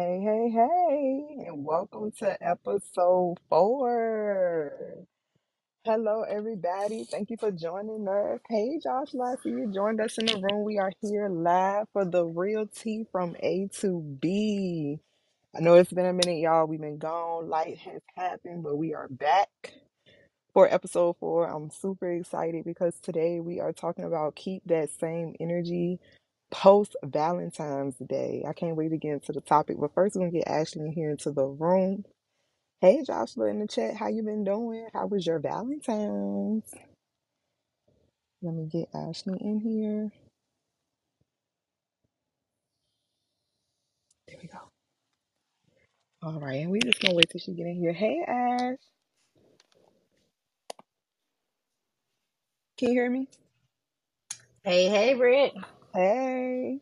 Hey, hey, hey, and welcome to episode four. Hello, everybody. Thank you for joining us. Hey, Josh, I see you joined us in the room. We are here live for the real tea from A to B. I know it's been a minute, y'all. We've been gone. Light has happened, but we are back for episode four. I'm super excited because today we are talking about keep that same energy post Valentine's Day. I can't wait to get into the topic, but first we're gonna get Ashley in here into the room. Hey Joshua in the chat, how you been doing? How was your Valentine's? Let me get Ashley in here. There we go. All right, and we just gonna wait till she get in here. Hey Ash, can you hear me? Hey, hey, Britt. Hey,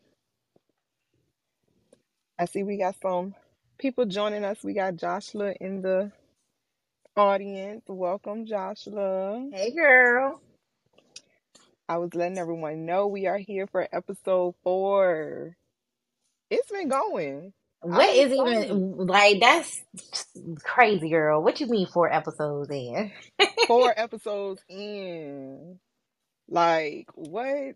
I see we got some people joining us. We got Joshua in the audience. Welcome, Joshua. Hey, girl. I was letting everyone know we are here for episode four. It's been going. What is I'm is excited. even like that's crazy, girl? What you mean four episodes in? Four episodes in. Like, what?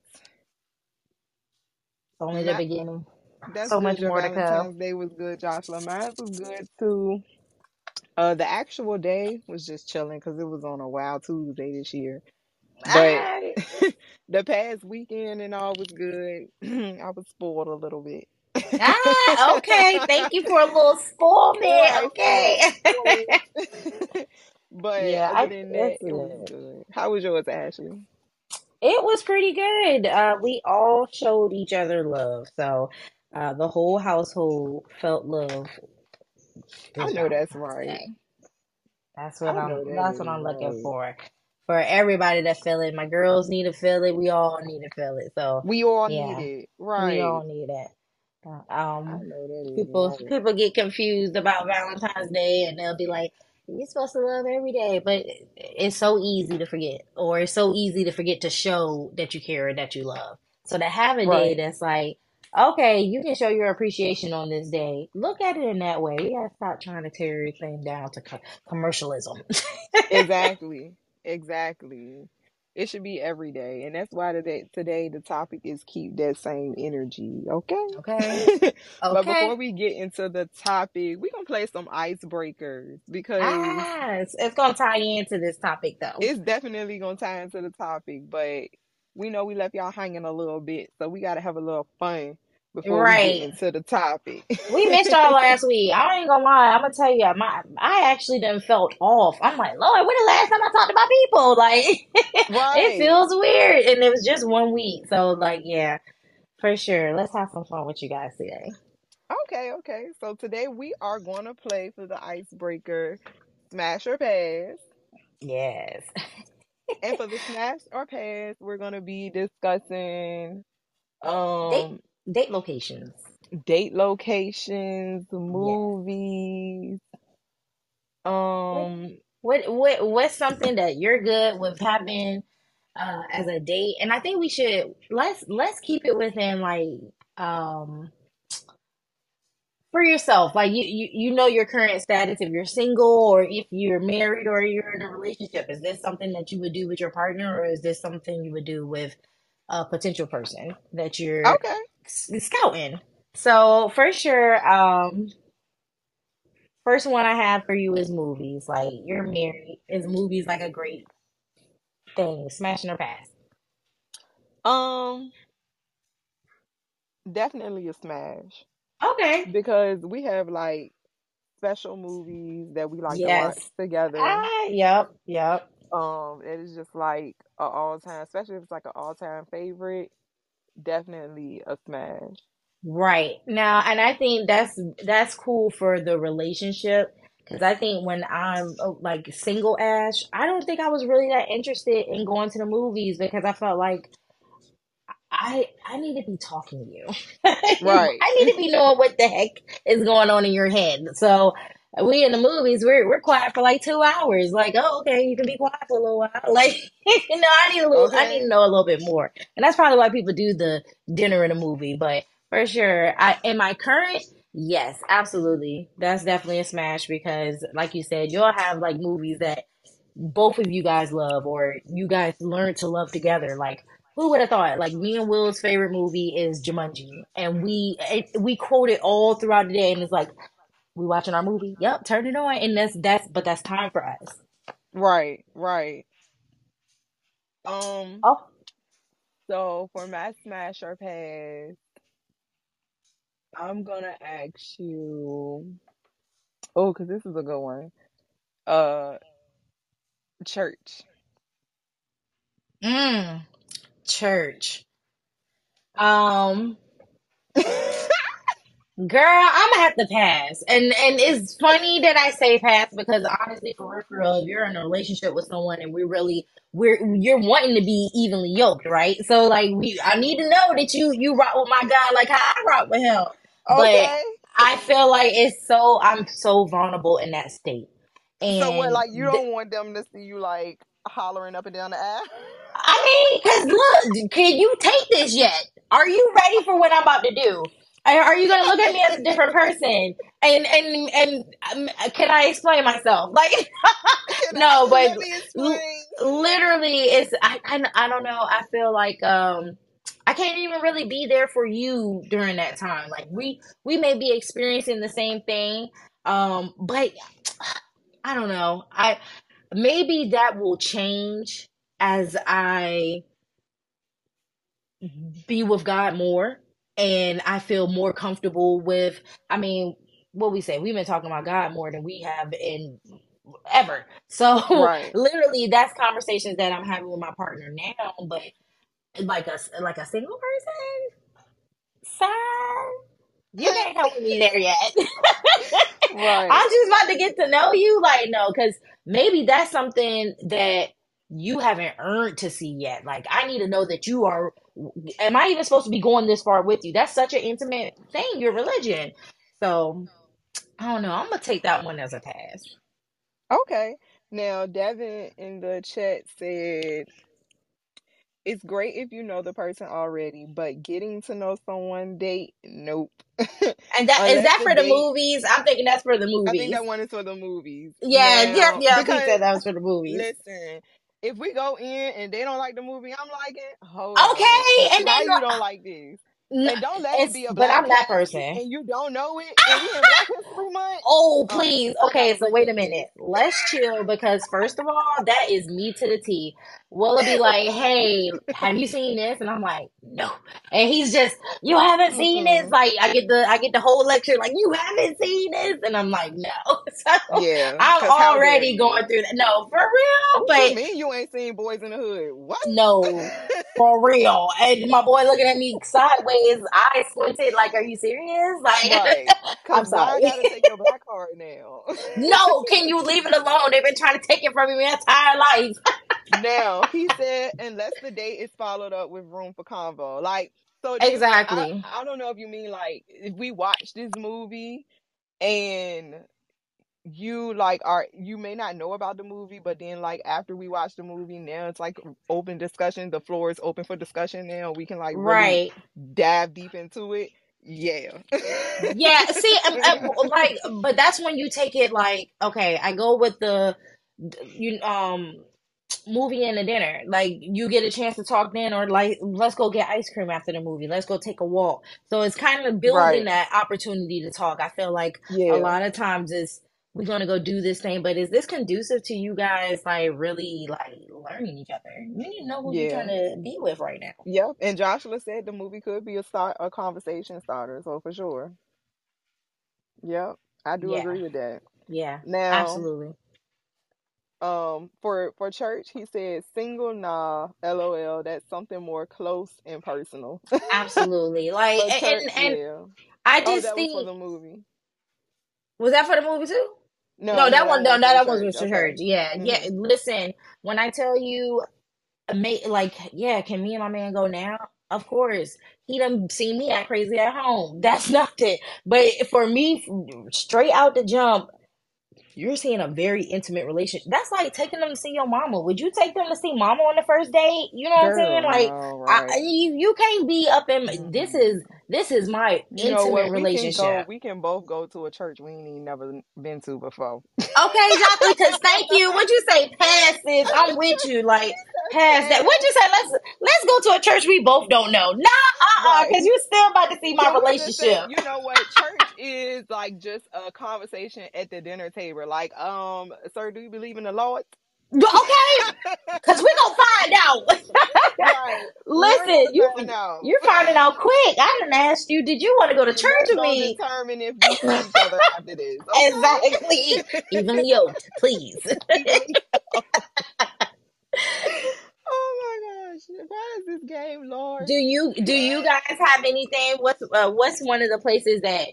Only the beginning. That's So much more to come. Valentine's Day was good, Joshua. Mine was good too. Uh, the actual day was just chilling because it was on a wild Tuesday this year. But the past weekend and all was good. I was spoiled a little bit. ah, okay. Thank you for a little spoilment. Right, Okay. But yeah, I that, it was good. How was yours, Ashley? It was pretty good. Uh, we all showed each other love, so uh, the whole household felt love I know that's right. That's what I'm. that That's what I'm looking right. for. For everybody to feel it, my girls need to feel it. We all need to feel it. So We all need it, right? we all need it. Um, know that is people people get confused about Valentine's Day, and they'll be like, "You're supposed to love every day," but it's so easy to forget, or it's so easy to forget to show that you care and that you love. So to have a day that's like, okay, you can show your appreciation on this day. Look at it in that way. We gotta stop trying to tear everything down to co- commercialism. Exactly. Exactly. It should be every day. And that's why today today the topic is keep that same energy, okay? Okay. But before we get into the topic, we're gonna play some icebreakers because Ah, it's, it's gonna tie into this topic though. it's definitely gonna tie into the topic, but we know we left y'all hanging a little bit, so we gotta have a little fun before we get Right. into the topic. We missed y'all last week. I ain't gonna lie. I'm gonna tell you, my I actually done felt off. I'm like, Lord, when the last time I talked to my people? Like, it feels weird, and it was just one week. So, like, yeah, for sure. Let's have some fun with you guys today. Okay, okay. So today we are gonna play for the icebreaker smash or pass. Yes. And for the smash or pass, we're gonna be discussing um date locations. date locations, movies, um what what what's something that you're good with having uh as a date? And I think we should let's let's keep it within like um for yourself like you, you you know your current status if you're single or if you're married or you're in a relationship is this something that you would do with your partner or is this something you would do with a potential person that you're okay. Scouting. So for sure um first one i have for you is movies. Like you're married. Is movies like a great thing? Smashing or pass Um definitely a smash. okay. Because we have like special movies that we like to watch together. ah yep yep Um, it is just like a all time, especially if it's like an all time favorite. Definitely a smash. Right. Now, and I think that's that's cool for the relationship because I think when I'm uh, like single Ash, I don't think I was really that interested in going to the movies because I felt like I I need to be talking to you. Right. I need to be knowing what the heck is going on in your head. So we in the movies, we're we're quiet for like two hours. Like, oh, okay, you can be quiet for a little while. Like, you know, I need a little, I need to know a little bit more. And that's probably why people do the dinner in a movie. But for sure, I in my current Yes, absolutely. That's definitely a smash because, like you said, you'll have like movies that both of you guys love or you guys learn to love together. Like, who would have thought? Like, me and Will's favorite movie is Jumanji, and we it, we quote it all throughout the day, and it's like, we watching our movie. Yep, turn it on, and that's that's but that's time for us. Right, right. Um, Oh, so for my smash or pass, I'm gonna ask you. Oh, because this is a good one. Uh, church. mm, church. Um, Girl, I'm gonna have to pass. And and it's funny that I say pass because honestly, for real, if you're in a relationship with someone and we really we're you're wanting to be evenly yoked, right? So like we I need to know that you you rock with my guy like how I rock with him. But Okay. I feel like it's so I'm so vulnerable in that state. So what? And Like you don't want them to see you like hollering up and down the aisle? I mean, cause look, can you take this yet? Are you ready for what I'm about to do? Are you gonna look at me as a different person? And and and um, can I explain myself? Like, no, but l- literally, it's I, I I don't know. I feel like um I can't even really be there for you during that time. Like we we may be experiencing the same thing, um, but I don't know. I maybe that will change as I be with God more and I feel more comfortable with I mean, what we say, we've been talking about God more than we have in ever. So Right. literally that's conversations that I'm having with my partner now, but like a like a single person, sir, you ain't helping me there yet. Right. I'm just about to get to know you. Like, no, because maybe that's something that you haven't earned to see yet. Like, I need to know that you are. Am I even supposed to be going this far with you? That's such an intimate thing, your religion. So, I don't know. I'm going to take that one as a pass. Okay. Now, Devin in the chat said, it's great if you know the person already, but getting to know someone date, nope. And that oh, is that the for the date, movies? I'm thinking that's for the movies. I think that one is for the movies. Yeah, Now, yep. He because said that was for the movies. listen, if we go in and they don't like the movie I'm liking, eh, hold on. And they you don't like this? n- And don't let it be a but I'm that person. and you don't know it and we in Black Oh, Oh, please. Okay, so wait a minute. Let's chill because first of all, that is me to the T. Willa be like, "Hey, have you seen this?" And I'm like, "No." And he's just, "You haven't seen this?" Mm-mm. Like I get the I get the whole lecture like, "You haven't seen this?" And I'm like, "No." So Yeah, I'm cause how dare already going through that. No, for real. What you But mean you ain't seen Boys in the Hood? What? no, for real. And my boy looking at me sideways, eyes squinted, like, "Are you serious?" Like, Right. I'm sorry. I gotta take your black card now? No, can you leave it alone? They've been trying to take it from me my entire life. Now he said unless the date is followed up with room for convo. Like so this I, Exactly. I don't know if you mean like if we watch this movie and you like are you may not know about the movie, but then like after we watch the movie now it's like open discussion. The floor is open for discussion now. We can like really Right. dive deep into it. Yeah. Yeah. See, um, um, like, but that's when you take it like, okay, I go with the, you um, movie and a dinner. Like, you get a chance to talk then, or like, let's go get ice cream after the movie. Let's go take a walk. So it's kind of building Right. that opportunity to talk. I feel like a lot of times it's we're gonna go do this thing, but is this conducive to you guys like really like learning each other? You need to know who you're trying to be with right now. Yep. And Joshua said the movie could be a start a conversation starter, so for sure. Yep. I do Yeah, agree with that. yeah, Now, absolutely. Um for for church he said single nah lol that's something more close and personal Absolutely. Like and, church and and yeah I oh just that was for the movie was that for the movie too? no No, that that one no, was that one was church for church. okay Yeah, yeah. mm-hmm. Listen, when I tell you ma- like, yeah, can me and my man go now? Of course. He done seen me act crazy at home. That's nothing. But for me, straight out the jump, you're seeing a very intimate relationship. That's like taking them to see your mama. Would you take them to see mama on the first date? You know what I'm saying? Like, no I, you you can't be up in. This is This is my You know intimate what? We can go. relationship. We can both go to a church we ain't never been to before. Okay, exactly. Because thank you. What'd you say? Pass this. I'm with you. Like pass that. What'd you say? Let's let's go to a church we both don't know. Nah, uh, uh Right. because you're still about to see my say, relationship. you know what? Church is like just a conversation at the dinner table. Like, um, sir, do you believe in the Lord? Okay, because we're gonna find out. right. Listen, you out. you're finding out quick. I didn't ask you. Did you want to go to church with me? determine if see each other after this. Okay? Exactly. Evenly yoked, please. oh my gosh. Why is this game, Lord? do you do you guys have anything? What's uh, what's one of the places that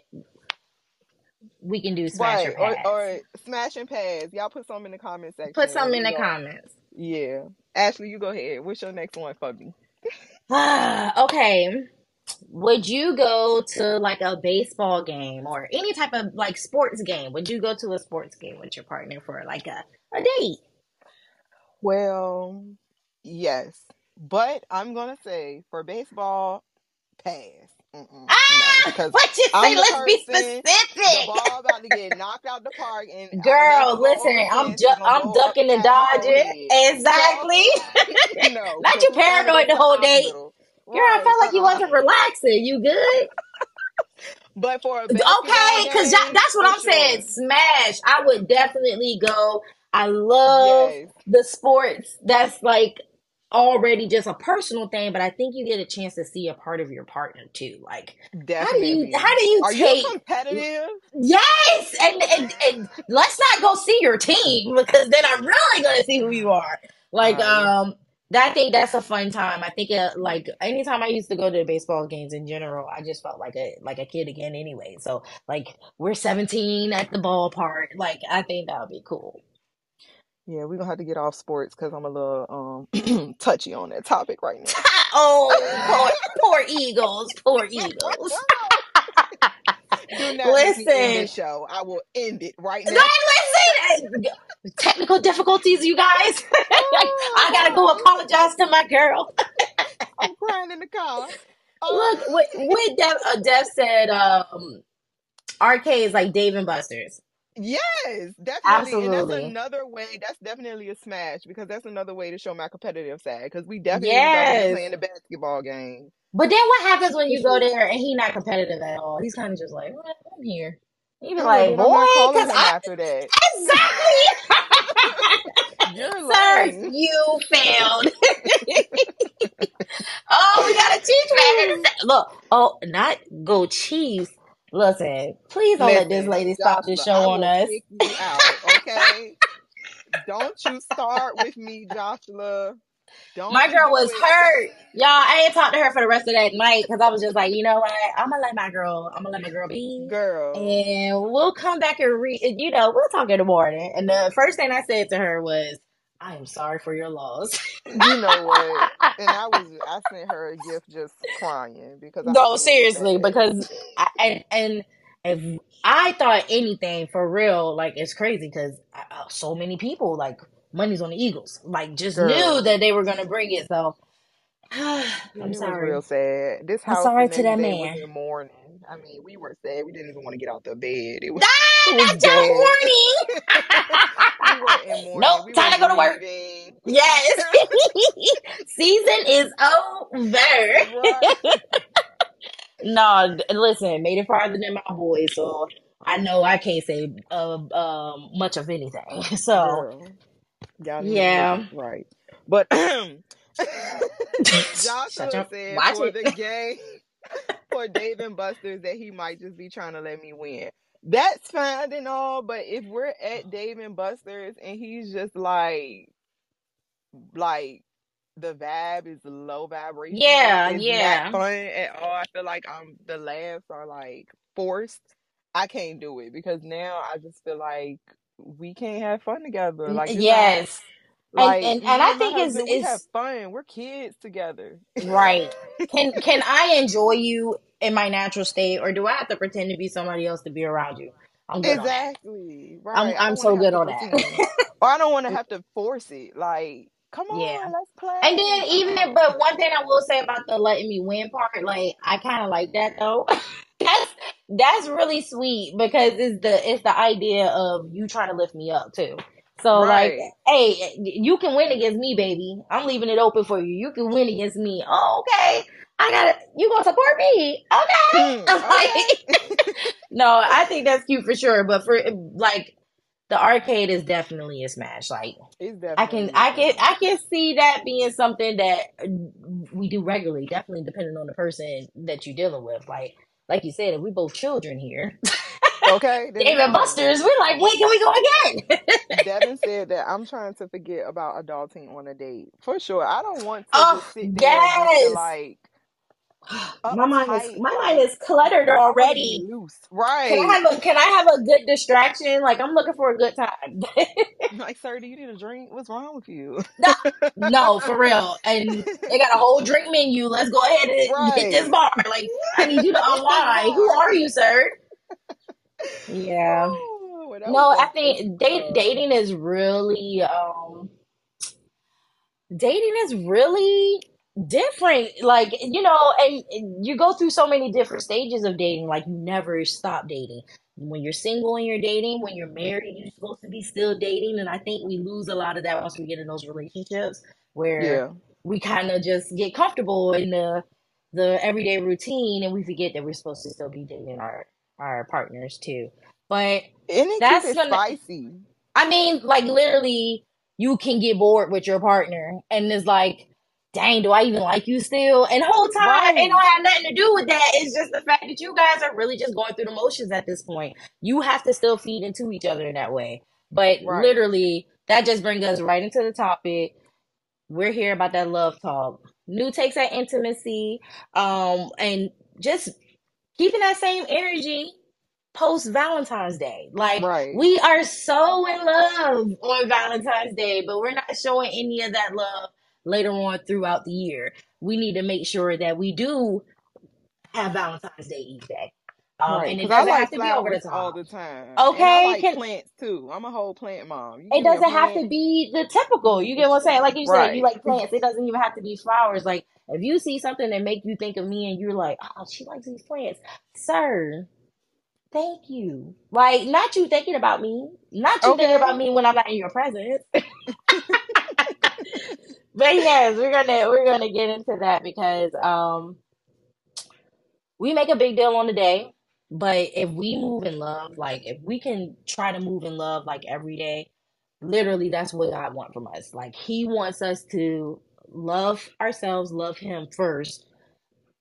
we can do smash Right. or? Or, or smash and pass. Y'all put some in the comment section. Put some in the comments. Yeah. Ashley, you go ahead. What's your next one for me? Ah, okay. Would you go to like a baseball game or any type of like sports game? Would you go to a sports game with your partner for like a, a date? Well, yes. But I'm going to say for baseball, pass. Mm-mm, Ah, no, because what you say? I'm the Let's be person, the specific. ball about to get knocked out the park, and Girl, I don't know if listen, I'm ju- I'm ducking and upside my whole dodging. Exactly. So, no, Not 'cause you we trying to go paranoid the whole day. date. hospital. Girl, I felt like you wasn't relaxing. You good? But for a Okay, because that's what I'm saying. Smash. I would definitely go. I love Yes, the sports that's like already just a personal thing, but I think you get a chance to see a part of your partner too. Like, how do you how do you Are you competitive? yes and, and and let's not go see your team because then I'm really gonna see who you are. Like, Right. um. I think that's a fun time. I think uh, like anytime I used to go to the baseball games in general, I just felt like a like a kid again anyway. So like we're 17 at the ballpark. Like I think that would be cool. Yeah, we're gonna have to get off sports because I'm a little um touchy on that topic right now. oh, poor, poor Eagles, poor Eagles. Do not Listen, show. I will end it right no, now. listen. Technical difficulties, you guys. I gotta go apologize to my girl. I'm crying in the car. Oh, Look, what, what Dev, uh, Dev said, um, arcades like Dave and Buster's. Yes, definitely. And that's another way. That's definitely a smash because that's another way to show my competitive side. Because we definitely Yes. playing the basketball game. But then what happens when you go there and he not competitive at all? He's kind of just like, "Well, I'm here. Oh, like, boy, I'm not calling because after that. exactly. You're Sir, lame. you failed. oh, we got a Chiefs fan. Look, oh, not go Chiefs. Listen, please don't let this lady stop the Joshua, show on us. out, okay? Don't you start with me, Joshua. Don't My girl was it. hurt. Y'all, I ain't talked to her for the rest of that night because I was just like, you know what? I'm gonna let my girl, I'm gonna let my girl be. Girl. And we'll come back and re you know, we'll talk in the morning. And the first thing I said to her was, I am sorry for your loss. You know what? And I was I sent her a gift just crying because I no, seriously, because I, and and if I thought anything for real, like it's crazy because so many people like money's on the Eagles, like just knew that they were gonna bring it. So I'm it sorry. real sad. This house. I'm sorry to that day was man. in mourning. I mean, we were sad. We didn't even want to get out the bed. It was Ah, it was that's your bad. warning. we were in mourning. nope, We time to go to work. Yes. Season is over. Right. no, listen, made it farther than my boys, so I know I can't say uh, um much of anything. So Girl. Y'all need to yeah. right. But Joshua said watch for the game for Dave and Buster's that he might just be trying to let me win. That's fine and all, but if we're at Dave and Buster's and he's just like like the vibe is low vibration, Yeah, it's yeah. fun at all. I feel like I'm the laughs are like forced. I can't do it because now I just feel like we can't have fun together. Like it's not Yes. And like and and I and my think it's husband, we have it's fun. We're kids together. right. Can can I enjoy you in my natural state or do I have to pretend to be somebody else to be around you? I'm good on that. Exactly. I'm Right. I I'm so good on that. Or I don't want to have to force it. Like Come on, Yeah. let's play. And then even if, but one thing I will say about the letting me win part, like I kind of like that though. that's that's really sweet because it's the it's the idea of you trying to lift me up too. So like, hey, you can win against me, baby. I'm leaving it open for you. You can win against me. Oh, okay. I gotta. You gonna support me? Okay. Hmm, Like, no, I think that's cute for sure. But for like, the arcade is definitely a smash. Like. I can I can I can see that being something that we do regularly, definitely depending on the person that you're dealing with. Like like you said, if we both children here, okay. Dave and. Buster's, we're like, when can we go again? Devin said that I'm trying to forget about adulting on a date. For sure. I don't want to Oh, sit there and yes. like my mind is my mind is cluttered I want to be already. loose. Can I Right. have a can I have a good distraction? Like I'm looking for a good time. Like, sir, do you need a drink? What's wrong with you? no, no, for real. And they got a whole drink menu. Let's go ahead and hit this bar. Like I need you to unwind. Who are you, sir? Yeah. Oh, that No, I think date dating is really um dating is really different. Like, you know, and and you go through so many different stages of dating, like you never stop dating. When you're single and you're dating, when you're married, you're supposed to be still dating. And I think we lose a lot of that once we get in those relationships where Yeah. we kind of just get comfortable in the the everyday routine and we forget that we're supposed to still be dating our our partners too. But And it that's gonna spicy. I mean, like literally, you can get bored with your partner, and it's like, dang, do I even like you still? And whole time, it don't have nothing to do with that. It's just the fact that you guys are really just going through the motions at this point. You have to still feed into each other in that way. But Right. literally, that just brings us right into the topic. We're here about that love talk. New takes at intimacy, um, and just keeping that same energy post Valentine's Day. Like Right. we are so in love on Valentine's Day, but we're not showing any of that love later on throughout the year. We need to make sure that we do have Valentine's Day each day. Um, Right. and it doesn't like have to be over the flowers all the time. Okay, like can plants too. I'm a whole plant mom. You it give me a doesn't have to be the typical. You get what I'm saying? Like you said, you like plants. It doesn't even have to be flowers. Like if you see something that make you think of me and you're like, oh, she likes these plants, sir. Thank you. Like not you thinking about me, not you thinking about me when I'm not in your presence. but yes, we're gonna we're gonna get into that because um we make a big deal on the day, but if we move in love, like if we can try to move in love like every day, literally that's what God wants from us. Like he wants us to love ourselves, love him first,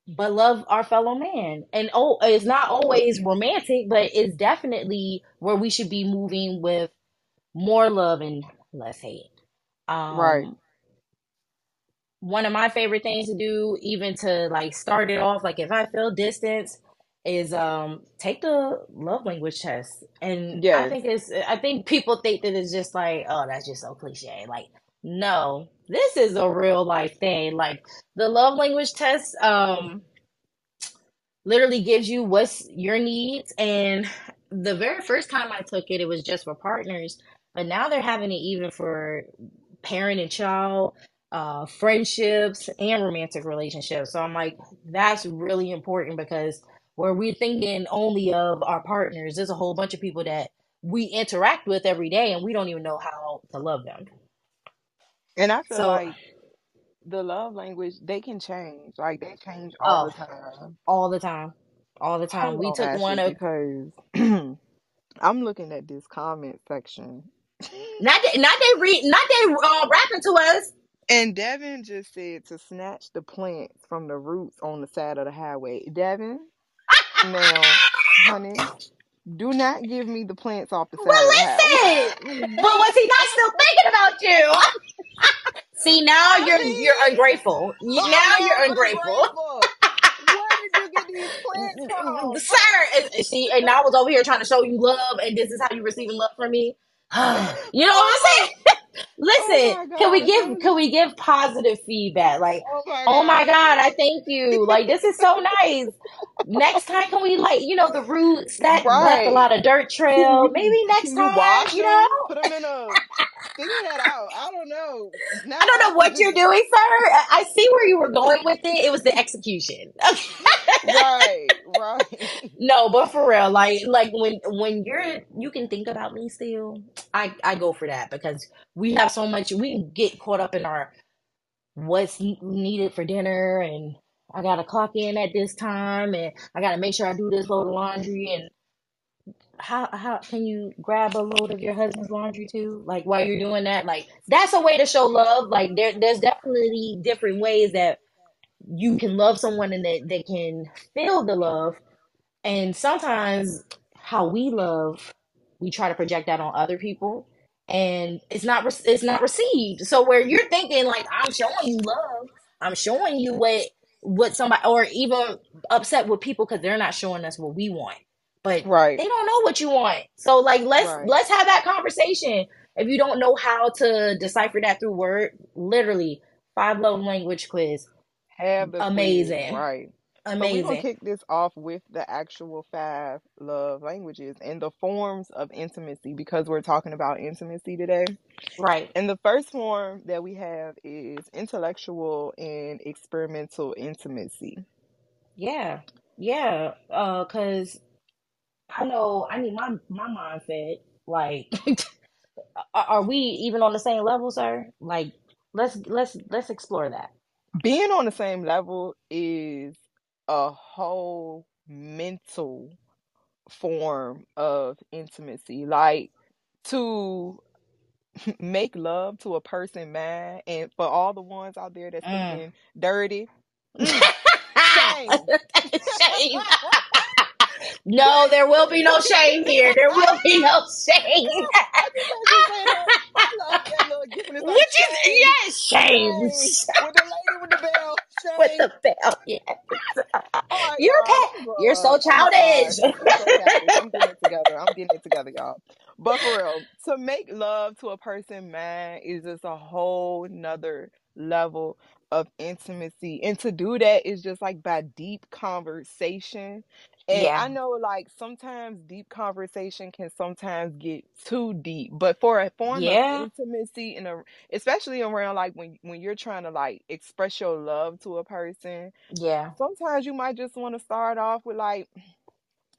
but love our fellow man. And oh, it's not always romantic, but it's definitely where we should be moving with more love and less hate. Right. One of my favorite things to do, even to like start it off, like if I feel distance, is um take the love language test. And I think it's I think people think that it's just like, oh, that's just so cliche. Like, no, this is a real life thing. Like the love language test, um, literally gives you what's your needs. And the very first time I took it, it was just for partners, but now they're having it even for parent and child, uh, friendships, and romantic relationships. So I'm like, that's really important because where we're thinking only of our partners, there's a whole bunch of people that we interact with every day and we don't even know how to love them. And I feel So, like the love language, they can change. Like they change all the oh, time. all the time. All the time. We took one of because I'm looking at this comment section. not that not they read not they uh, rapping to us. And Devin just said to snatch the plants from the roots on the side of the highway. Devin, now, honey, do not give me the plants off the side Well, of the highway. listen, but was he not still thinking about you? See, now I you're mean, you're ungrateful. I'm oh, now you're ungrateful, ungrateful. Where did you get these plants from? sir. And, and see, and I was over here trying to show you love, and this is how you're receiving love from me. you know what I'm saying? Oh Listen, Oh can we give can we give positive feedback? Like, oh my oh my God. I thank you. Like this is so nice. Next time can we like, you know, the roots that left a lot of dirt trail. Maybe next time, wash you them? know? Put them in a figure that out. I don't know. Now I don't know what you're doing, sir. I see where you were going with it. It was the execution. right, right. No, but for real, like like when when you're you can think about me still, I I go for that because we have so much we get caught up in our what's needed for dinner and I gotta clock in at this time and I gotta make sure I do this load of laundry and how how can you grab a load of your husband's laundry too? Like while you're doing that, like that's a way to show love. Like there there's definitely different ways that you can love someone and that they can feel the love and sometimes how we love, we try to project that on other people, and it's not re- it's not received. So where you're thinking like I'm showing you love, I'm showing you what what somebody or even upset with people because they're not showing us what we want, but Right, they don't know what you want. So like let's right. let's have that conversation. If you don't know how to decipher that through word, literally five love language quiz, Have the quiz, amazing. So we're gonna kick this off with the actual five love languages and the forms of intimacy because we're talking about intimacy today. right. And the first form that we have is intellectual and experimental intimacy. Yeah, yeah. Uh, cause I know. I mean, my my mindset. Like, are, are we even on the same level, sir? Like, let's let's let's explore that. Being on the same level is a whole mental form of intimacy. Like to make love to a person mad and for all the ones out there that's Mm. thinking dirty, mm, shame. shame. No, there will be no shame here. There will be no shame. I just heard you say that. I love that little like Which is shame, yes, shame. shame, with the lady with the bell, With the bell, yes. Oh right, You're pa- You're so. Oh childish. I'm getting it together. I'm getting it together, y'all. But for real, to make love to a person, man, is just a whole nother level of intimacy. And to do that is just like by deep conversation. And Yeah, I know like sometimes deep conversation can sometimes get too deep, but for a form of intimacy and a, especially around like when when you're trying to like express your love to a person, yeah. sometimes you might just want to start off with like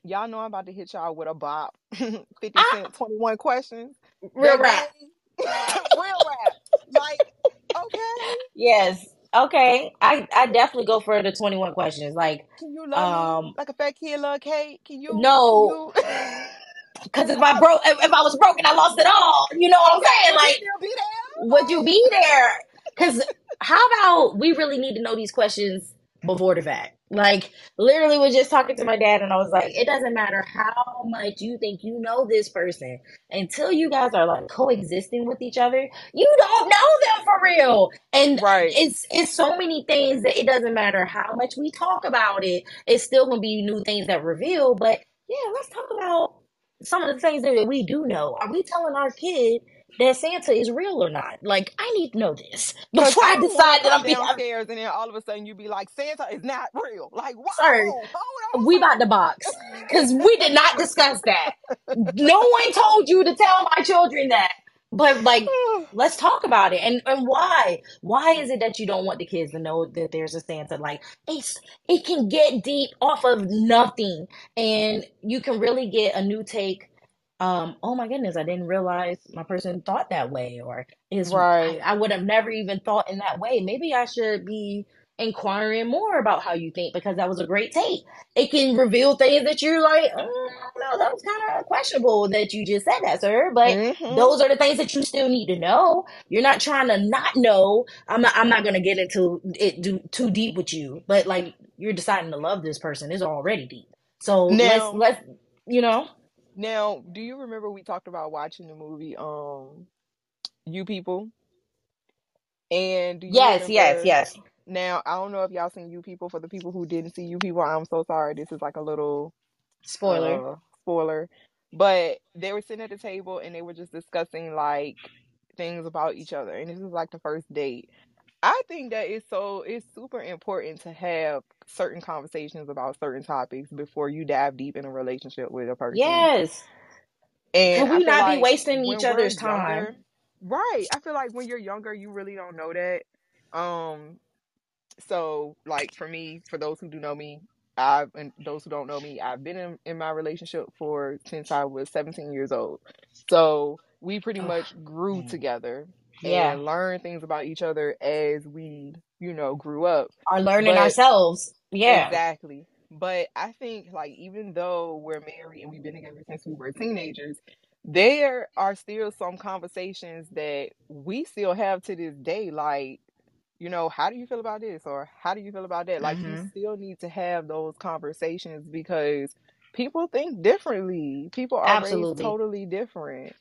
Y'all know I'm about to hit y'all with a bop. 50 Ah, Cent, 21 questions. real rap. real rap. Like, okay, Yes. Okay. I I definitely go for the 21 questions. Like, can you love me um, like a fat kid love cake? Can you, can no, you? because if I broke, if, if I was broken, I lost it all. You know what I'm saying? Like, still be there? would you be there? Because how about we really need to know these questions before the fact? Like, literally, was just talking to my dad, and I was like, it doesn't matter how much you think you know this person until you guys are like coexisting with each other. You don't know them for real, and right. it's it's so many things that it doesn't matter how much we talk about it. It's still gonna be new things that reveal. But yeah, let's talk about some of the things that we do know. Are we telling our kid that Santa is real or not? Like, I need to know this before I decide that I'm being. downstairs and then all of a sudden you'd be like, Santa is not real. Like, Sir, whoa, hold we about to box because we did not discuss that. No one told you to tell my children that. But like, let's talk about it and and why? Why is it that you don't want the kids to know that there's a Santa? Like, it's it can get deep off of nothing, and you can really get a new take. Um, oh my goodness, I didn't realize my person thought that way, or is right. I would have never even thought in that way. Maybe I should be inquiring more about how you think because that was a great take. It can reveal things that you're like, oh, no, that was kind of questionable that you just said that, sir. But Mm-hmm. those are the things that you still need to know. You're not trying to not know. I'm not. I'm not gonna get into it do, too deep with you. But like, you're deciding to love this person is already deep. So let's let's you know. Now, do you remember we talked about watching the movie, um, You People? And do you Yes, yes, yes. Now, I don't know if y'all seen You People. For the people who didn't see You People, I'm so sorry. This is like a little Spoiler. uh spoiler. But they were sitting at the table and they were just discussing like things about each other and this is like the first date i think that it's so it's super important to have certain conversations about certain topics before you dive deep in a relationship with a person Yes. and Can we feel not be wasting each we're other's time? younger right i feel like when you're younger you really don't know that um so like for me for those who do know me i've and those who don't know me i've been in, in my relationship for since i was 17 years old so we pretty Ugh, much grew man. together Yeah. and learned things about each other as we you know grew up Are learning but ourselves. Yeah. exactly but i think like even though we're married and we've been together since we were teenagers there are still some conversations that we still have to this day like you know, how do you feel about this or how do you feel about that? Like you hmm still need to have those conversations because people think differently. People are raised Absolutely. totally different.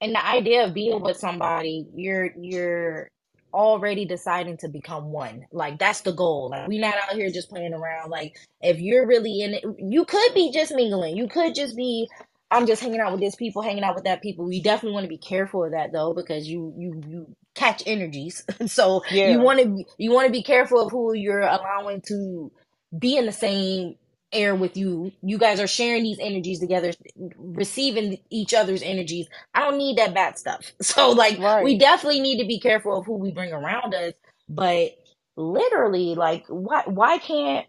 And the idea of being with somebody, you're you're already deciding to become one. Like that's the goal. Like we're not out here just playing around. Like if you're really in it, you could be just mingling. You could just be I'm just hanging out with this people, hanging out with that people. You definitely want to be careful of that though, because you you you catch energies. so you want to you want to be careful of who you're allowing to be in the same air with you. You guys are sharing these energies together, receiving each other's energies. I don't need that bad stuff. So like we definitely need to be careful of who we bring around us, but literally like why why can't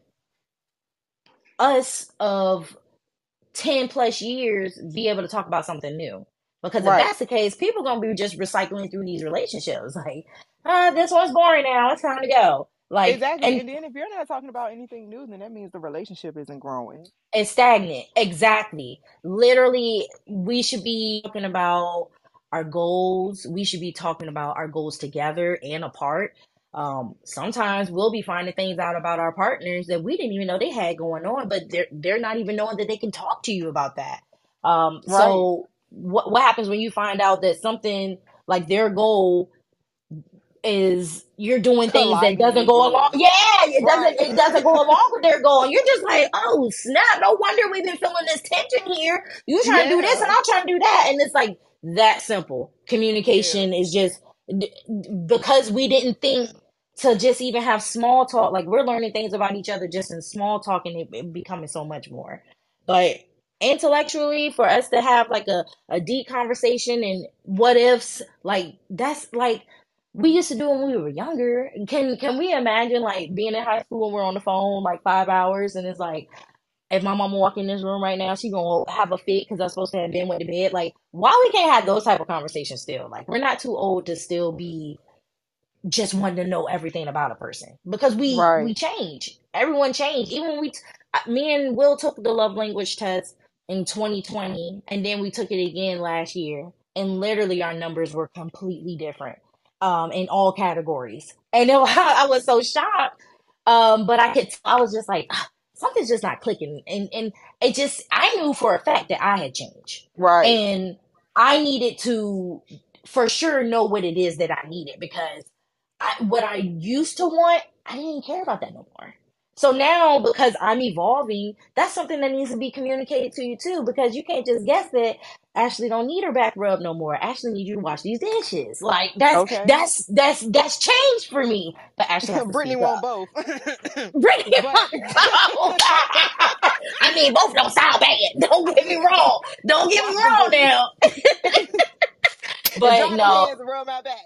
us of 10 plus years be able to talk about something new? Because if Right. that's the case, people gonna be just recycling through these relationships. Like, uh, this one's boring now. It's time to go. Like, Exactly. and And then if you're not talking about anything new, then that means the relationship isn't growing. it's stagnant. Exactly. Literally, we should be talking about our goals. We should be talking about our goals together and apart. Um, sometimes we'll be finding things out about our partners that we didn't even know they had going on, but they're they're not even knowing that they can talk to you about that. Um, Right. so what what happens when you find out that something like their goal is you're doing things that doesn't go along. Yeah, it doesn't it doesn't go along with their goal. And you're just like, oh snap! No wonder we've been feeling this tension here. You trying to do this, and I'm trying to do that, and it's like that simple. Yeah. Communication is just because we didn't think to just even have small talk. Like we're learning things about each other just in small talk, and it, it becoming so much more. But intellectually, for us to have like a a deep conversation and what ifs, like that's like we used to do when we were younger. Can can we imagine like being in high school and we're on the phone like five hours and it's like if my mama walk in this room right now, she gonna have a fit because I'm supposed to have been went to bed. Like, why we can't have those type of conversations still? Like, we're not too old to still be just wanting to know everything about a person because we we change. Everyone changed. Even when we, t- me and Will took the love language test in 2020, and then we took it again last year, and literally our numbers were completely different um in all categories. And it, I was so shocked. Um, but I could, I was just like, "Ah, something's just not clicking, and and it just, I knew for a fact that I had changed, Right. and I needed to for sure know what it is that I needed because I, what I used to want, I didn't care about that no more. So now, because I'm evolving, that's something that needs to be communicated to you too. Because you can't just guess that Ashley don't need her back rub no more. Ashley needs you to wash these dishes. Like that's Okay. that's that's that's changed for me. But Ashley has to Brittany up. both. Brittany, but I mean, both don't sound bad. Don't get me wrong. Don't get me wrong now. But no, rub my back.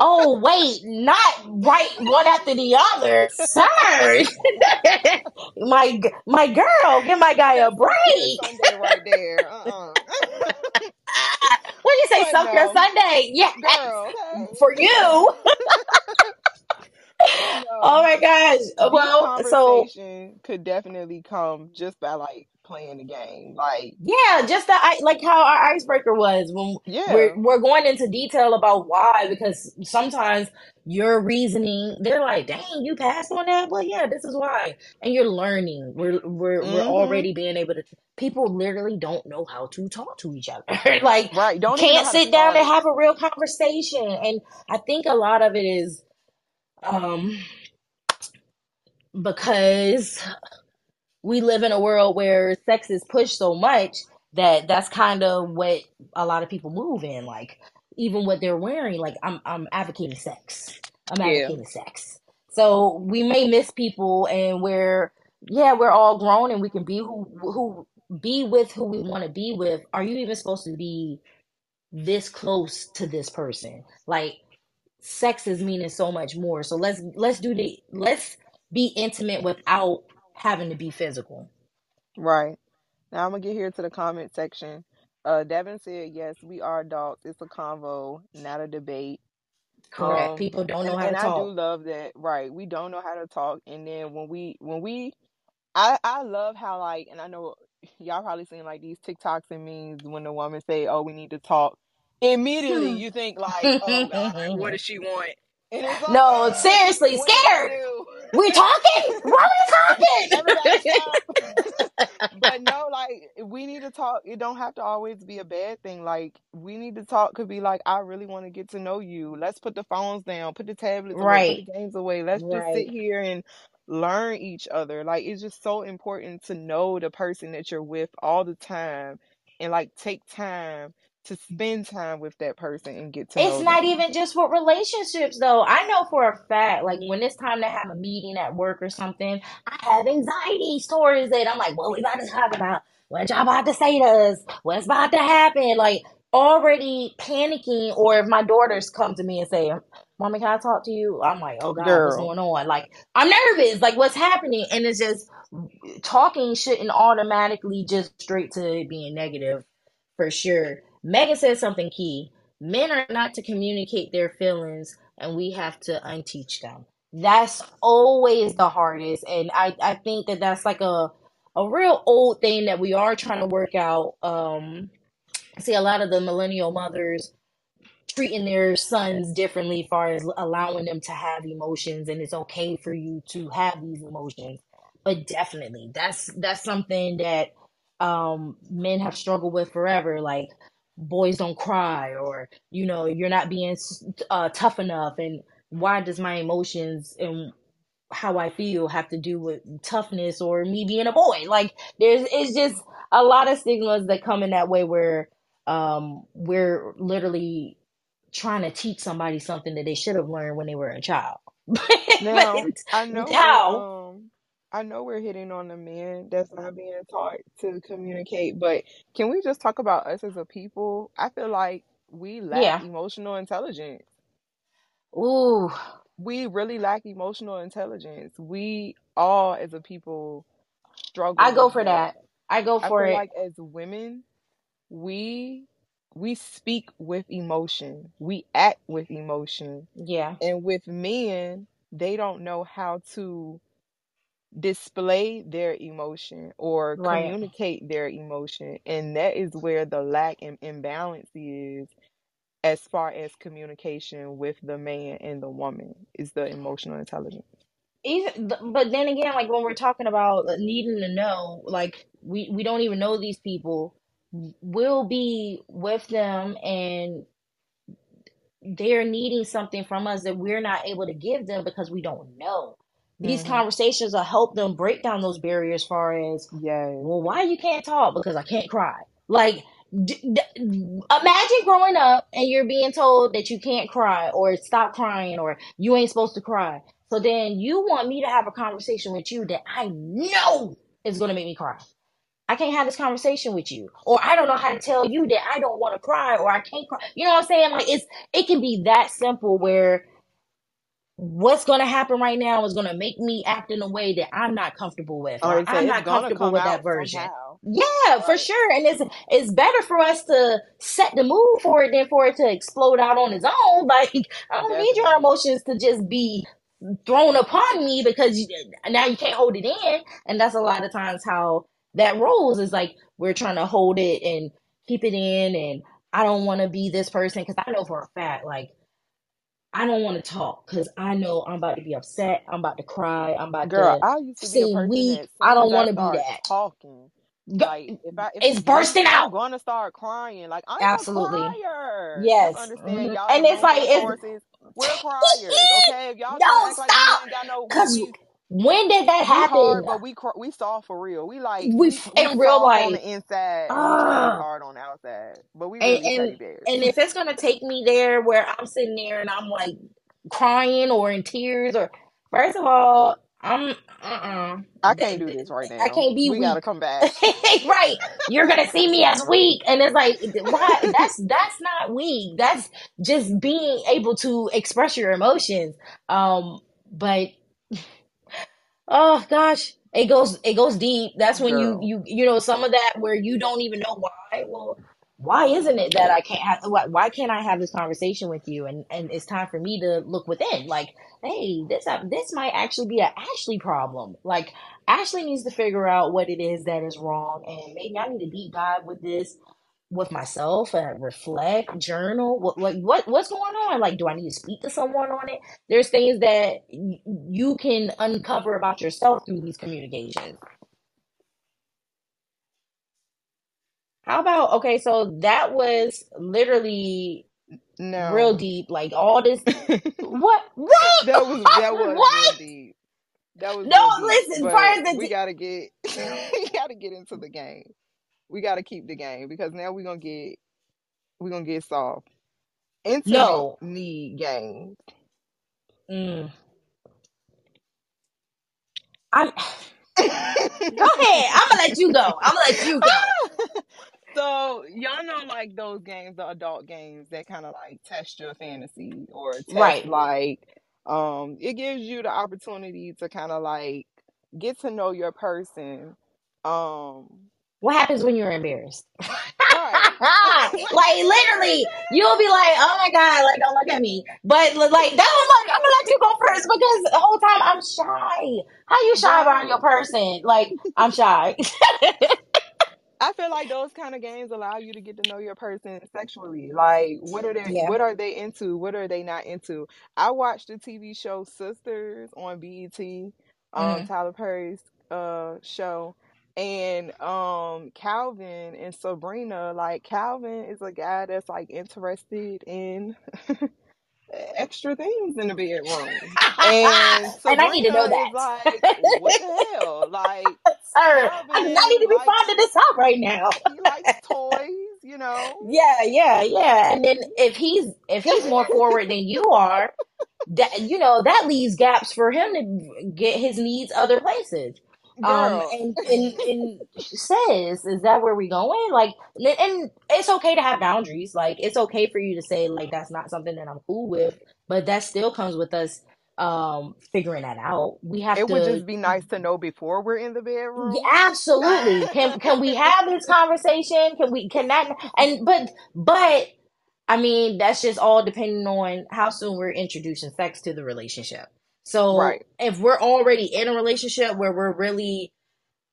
Oh wait, not right one after the other, sir. my my girl, give my guy a That's suck your break. Sunday right there. Uh-uh. What do you say, suck your Sunday? Yes, girl, okay. for you. Oh my gosh. Well, so could definitely come just by like playing the game. Like, yeah, just the like how our icebreaker was when yeah, we're we're going into detail about why because sometimes your reasoning they're like, dang, you passed on that. Well, yeah, this is why, and you're learning. We're we're we're mm-hmm. already being able to. People literally don't know how to talk to each other. like Right. Don't can't sit down and have a real conversation. And I think a lot of it is um because we live in a world where sex is pushed so much that that's kind of what a lot of people move in like even what they're wearing. Like I'm I'm advocating sex. I'm Yeah. advocating sex. So we may miss people, and we're yeah, we're all grown, and we can be who who be with who we want to be with. Are you even supposed to be this close to this person? Like sex is meaning so much more. So let's let's do the let's be intimate without having to be physical. Right. Now I'm gonna get here to the comment section. Uh, Devin said, "Yes, we are adults. It's a convo, not a debate." Correct. Um, People don't and know how and to I do love that. Right. We don't know how to talk, and then when we when we, I I love how like, and I know y'all probably seen like these TikToks and memes when the woman say, "Oh, we need to talk." Immediately you think like, "Oh God, what does she want?" And no, "Ah, seriously, scared. Do?" We're talking. Why are we talking? but no, like we need to talk. It don't have to always be a bad thing. Like we need to talk could be like, I really want to get to know you. Let's put the phones down, put the tablets away, right. the games away. Let's just sit here and learn each other. Like it's just so important to know the person that you're with all the time and like take time to spend time with that person and get to It's not them. even just for relationships though. I know for a fact, like when it's time to have a meeting at work or something, I have anxiety stories that I'm like, what we about to talk about? What y'all about to say to us? What's about to happen? Like already panicking, or if my daughters come to me and say, Mommy, can I talk to you? I'm like, oh God, what's going on? Like, I'm nervous. Like, what's happening? And it's just talking shouldn't automatically just straight to being negative for sure. Megan said something key. Men are not to communicate their feelings, and we have to unteach them. That's always the hardest, and I I think that that's like a a real old thing that we are trying to work out. Um, see a lot of the millennial mothers treating their sons differently as far as allowing them to have emotions and it's okay for you to have these emotions but definitely that's that's something that um men have struggled with forever like boys don't cry or you know you're not being uh, tough enough and why does my emotions and how I feel have to do with toughness or me being a boy like there's it's just a lot of stigmas that come in that way where um we're literally trying to teach somebody something that they should have learned when they were a child. Now but I know how? I know we're hitting on the men that's not being taught to communicate, but can we just talk about us as a people? I feel like we lack Yeah. emotional intelligence. Ooh. We really lack emotional intelligence. We all as a people struggle I go for that. that. I go I for feel it. like as women, we we speak with emotion. We act with emotion. Yeah. And with men, they don't know how to display their emotion or Right. communicate their emotion. And that is where the lack and imbalance is as far as communication with the man and the woman is the emotional intelligence. Even, but then again, like when we're talking about uh, needing to know, like we we don't even know these people. We'll be with them and they're needing something from us that we're not able to give them because we don't know. These hmm conversations will help them break down those barriers as far as Yes. well, why you can't talk? Because I can't cry. Like, d- d- imagine growing up and you're being told that you can't cry or stop crying or you ain't supposed to cry. So then you want me to have a conversation with you that I know is going to make me cry. I can't have this conversation with you, or I don't know how to tell you that I don't want to cry, or I can't cry. You know what I'm saying? Like it's it can be that simple where what's going to happen right now is going to make me act in a way that I'm not comfortable with, I or already said I'm not comfortable with that version. somehow. Yeah, for sure. And it's it's better for us to set the mood for it than for it to explode out on its own. Like I don't need your emotions to just be thrown upon me because you, now you can't hold it in. And that's a lot of times how that rolls is like we're trying to hold it and keep it in. And I don't want to be this person because I know for a fact, like, I don't want to talk because I know I'm about to be upset. I'm about to cry. I'm about Girl, to I used to be a seem person weak. that I don't want to be that. talking, like if I if It's it's bursting deep, I'm out. gonna start crying. Like I'm a Absolutely. crier. Yes. understand? Mhm. Y'all And it's like, it's. We're criers, okay? If y'all Don't like stop. we Because we When did that We happen? hard, but we cr- we soft for real. We like We we in real life on the inside and we try to be Ah. hard on the outside. But we And really and and if it's gonna take me there where I'm sitting there and I'm like crying or in tears or first of all, I'm uh uh I can't do this right now. I can't be We gotta come back. right. You're gonna see me as weak. And it's like why that's that's not weak. That's just being able to express your emotions. Um but oh gosh, it goes it goes deep. That's when you Girl. you you know some of that where you don't even know why. Well, why isn't it that I can't have why, why can't I have this conversation with you? And and it's time for me to look within. Like, hey, this uh, this might actually be an Ashley problem. Like Ashley needs to figure out what it is that is wrong, and maybe I need to deep dive with this with myself and reflect, journal. What like what what's going on? Like, do I need to speak to someone on it? There's things that y- you can uncover about yourself through these communications. How about okay? So that was literally real deep. Like all this. that What? What? was that was real what? deep. That was No, real deep. listen. First, we the, gotta get we gotta get into the game. We gotta keep the game because now we're gonna get we're gonna get soft. Intimate no. need games. Mm. I'm. Go ahead. I'm gonna let you go. I'm gonna let you go. so y'all know like those games, the adult games that kind of like test your fantasy or test Right. like um it gives you the opportunity to kind of like get to know your person. Um What happens when you're embarrassed? like literally, you'll be like, "Oh my god!" Like, don't look at me. But like, that was like, I'm gonna let you go first because the whole time I'm shy. How you shy around your person? Like, I'm shy. I feel like those kind of games allow you to get to know your person sexually. Like, what are they? yeah. What are they into? What are they not into? I watched the TV show Sistas on BET, um, hmm Tyler Perry's uh show, and um, Calvin and Sabrina. Like, Calvin is a guy that's like interested in extra things in the bedroom, and and I need to know that. like, what the hell? Like, Sir, I need to be likes finding this out right now. he likes toys, you know. Yeah, yeah, yeah. And then if he's if he's more forward than you are, that you know that leaves gaps for him to get his needs other places. Um, and and and says, is that where we going? Like, and it's okay to have boundaries. Like, it's okay for you to say like that's not something that I'm cool with, but that still comes with us um figuring that out. We have it would just be nice to know before we're in the Yeah, bedroom. absolutely. Can can we have this conversation? Can we can that and but but I mean that's just all depending on how soon we're introducing sex to the relationship. So Right. if we're already in a relationship where we're really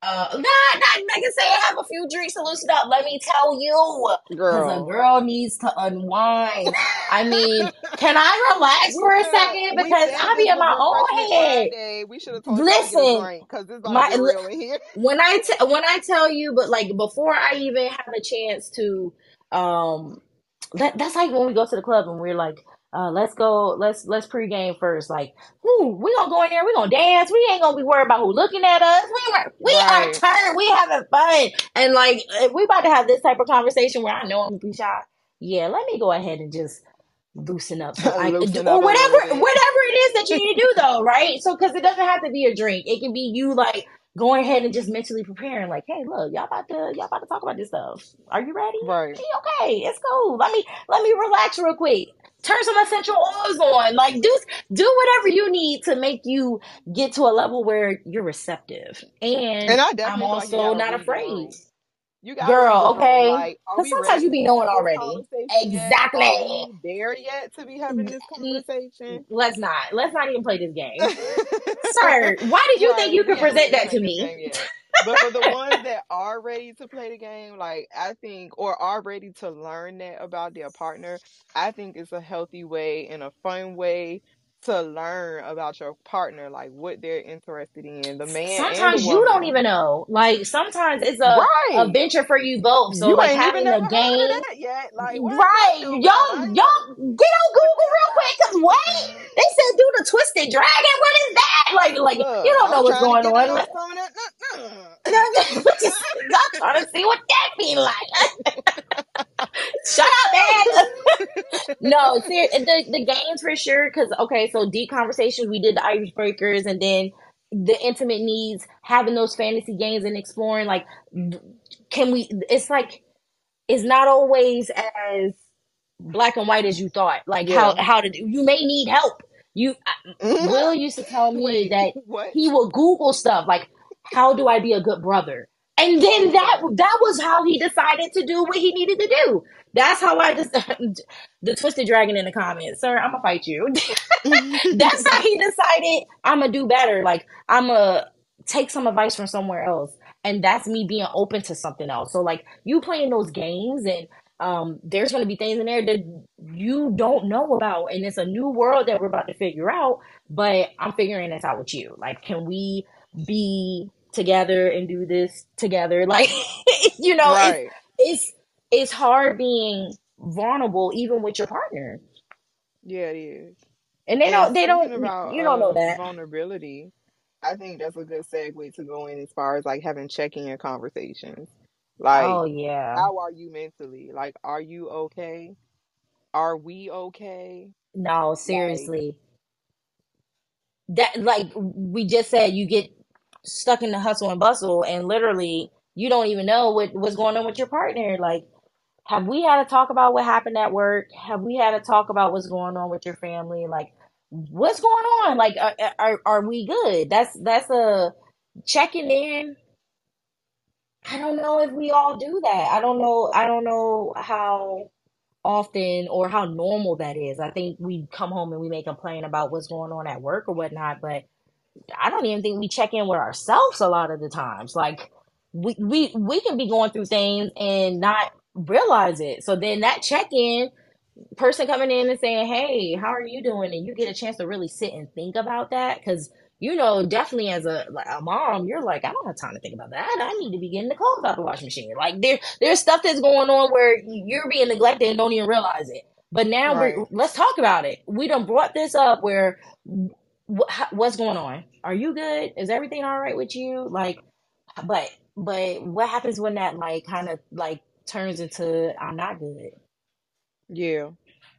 uh not not Megan say I have a few drinks to loosen up, let me tell you. Cause a Girl. needs to unwind. I mean, can I relax for a second? Because I this be in my own head. Friday. We should have told Listen, because about my real in here. when I t- when I tell you, but like before I even have a chance to, um, that that's like when we go to the club and we're like, uh, let's go, let's let's pregame first. Like, whoo, we gonna go in there, we gonna dance. We ain't gonna be worried about who looking at us. We are- we are Right. turned, we having fun, and like if we about to have this type of conversation where I know I'm gonna be shy. Yeah, let me go ahead and just loosen up so I Loosen or up whatever whatever it is that you need to do though, right? So because it doesn't have to be a drink. It can be you like going ahead and just mentally preparing, like, hey, look, y'all about to y'all about to talk about this stuff. Are you ready? Right. Hey, okay, it's cool. Let me let me relax real quick. Turn some essential oils on. Like do do whatever you need to make you get to a level where you're receptive. And And I like also not afraid. You gotta Girl, okay? Like, sometimes ready you be knowing already. conversation yet? Exactly. there yet to be having this conversation? Let's not. Let's not even play this game. Sir, why did you Right, think you could present that to me? But for the ones that are ready to play the game, like I think, or are ready to learn that about their partner, I think it's a healthy way and a fun way to learn about your partner, like what they're interested in, the man and the sometimes you don't even know. Like sometimes it's a a venture for you both. So You like ain't even having a never heard of game, yet. Like, right? Y'all, one? I ain't y'all get on Google real quick. Cause what they said, do the twisted dragon. What is that like? Like you don't know I'm what's going on. on some of that. Nah, nah. I'm trying to see what that be like. Shut up, man. no, the the games for sure. Because okay, so deep conversations. We did the icebreakers, and then the intimate needs, having those fantasy games and exploring. Like, can we? It's like it's not always as black and white as you thought. Like how Yeah. how to do. You may need help. You mm-hmm. Will used to tell me Wait, that what? he will Google stuff like, "How do I be a good brother?" And then that that was how he decided to do what he needed to do. That's how I just the twisted dragon in the comments, sir. I'm gonna fight you. That's how he decided I'm gonna do better. Like I'm gonna take some advice from somewhere else, and that's me being open to something else. So like you playing those games, and um, there's gonna be things in there that you don't know about, and it's a new world that we're about to figure out. But I'm figuring this out with you. Like, can we be together and do this together? Like, you know, right. it's it's hard being vulnerable even with your partner, Yeah, it is. and they And don't they don't about you don't know uh that. vulnerability, I think that's a good segue to go in as far as like having checking in conversations. Like, Oh yeah. how are you mentally? Like, are you okay? Are we okay? No, Like, seriously. That like we just said you get stuck in the hustle and bustle and literally you don't even know what what's going on with your partner. Like have we had to talk about what happened at work? Have we had to talk about what's going on with your family? Like what's going on? Like are are, are we good? That's that's a checking in. I don't know if we all do that. I don't know I don't know how often or how normal that is. I think we come home and we may complain about what's going on at work or whatnot, but I don't even think we check in with ourselves a lot of the times. Like we we we can be going through things and not realize it. So then that check in person coming in and saying, "Hey, how are you doing?" and you get a chance to really sit and think about that because you know, definitely as a a mom, you're like, I don't have time to think about that. I need to be getting the clothes out the washing machine. Like there, there's stuff that's going on where you're being neglected and don't even realize it. But now right. we're let's talk about it. We done brought this up where wh- what's going on? Are you good? Is everything all right with you? Like, but but what happens when that like kind of like turns into I'm not good? Yeah.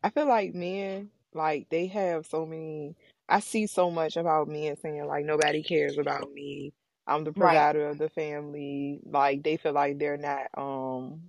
I feel like men, like they have so many I see so much about men saying like nobody cares about me. I'm the Right. provider of the family. Like they feel like they're not um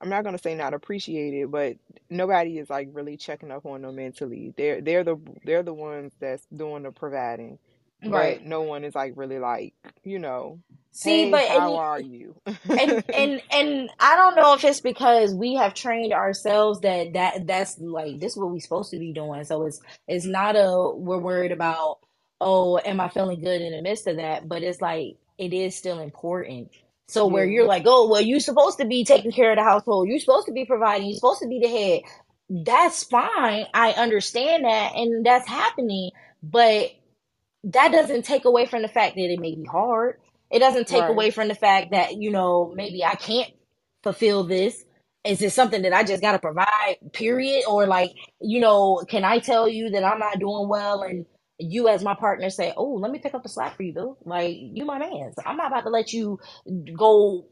I'm not gonna say not appreciated, but nobody is like really checking up on them mentally. They're they're the they're the ones that's doing the providing, Right. but no one is like really like, you know, See, hey, but and how you- are you? and and and I don't know if it's because we have trained ourselves that that that's like this is what we're supposed to be doing. So it's it's not a we're worried about oh am I feeling good in the midst of that, but it's like it is still important. So where you're like oh well you're supposed to be taking care of the household, you're supposed to be providing, you're supposed to be the head. That's fine. I understand that and that's happening, but that doesn't take away from the fact that it may be hard. It doesn't take Right. away from the fact that, you know, maybe I can't fulfill this. Is it something that I just got to provide, period? Or like, you know, can I tell you that I'm not doing well and you as my partner say, oh, let me pick up the slack for you, boo. Like, you my man. So I'm not about to let you go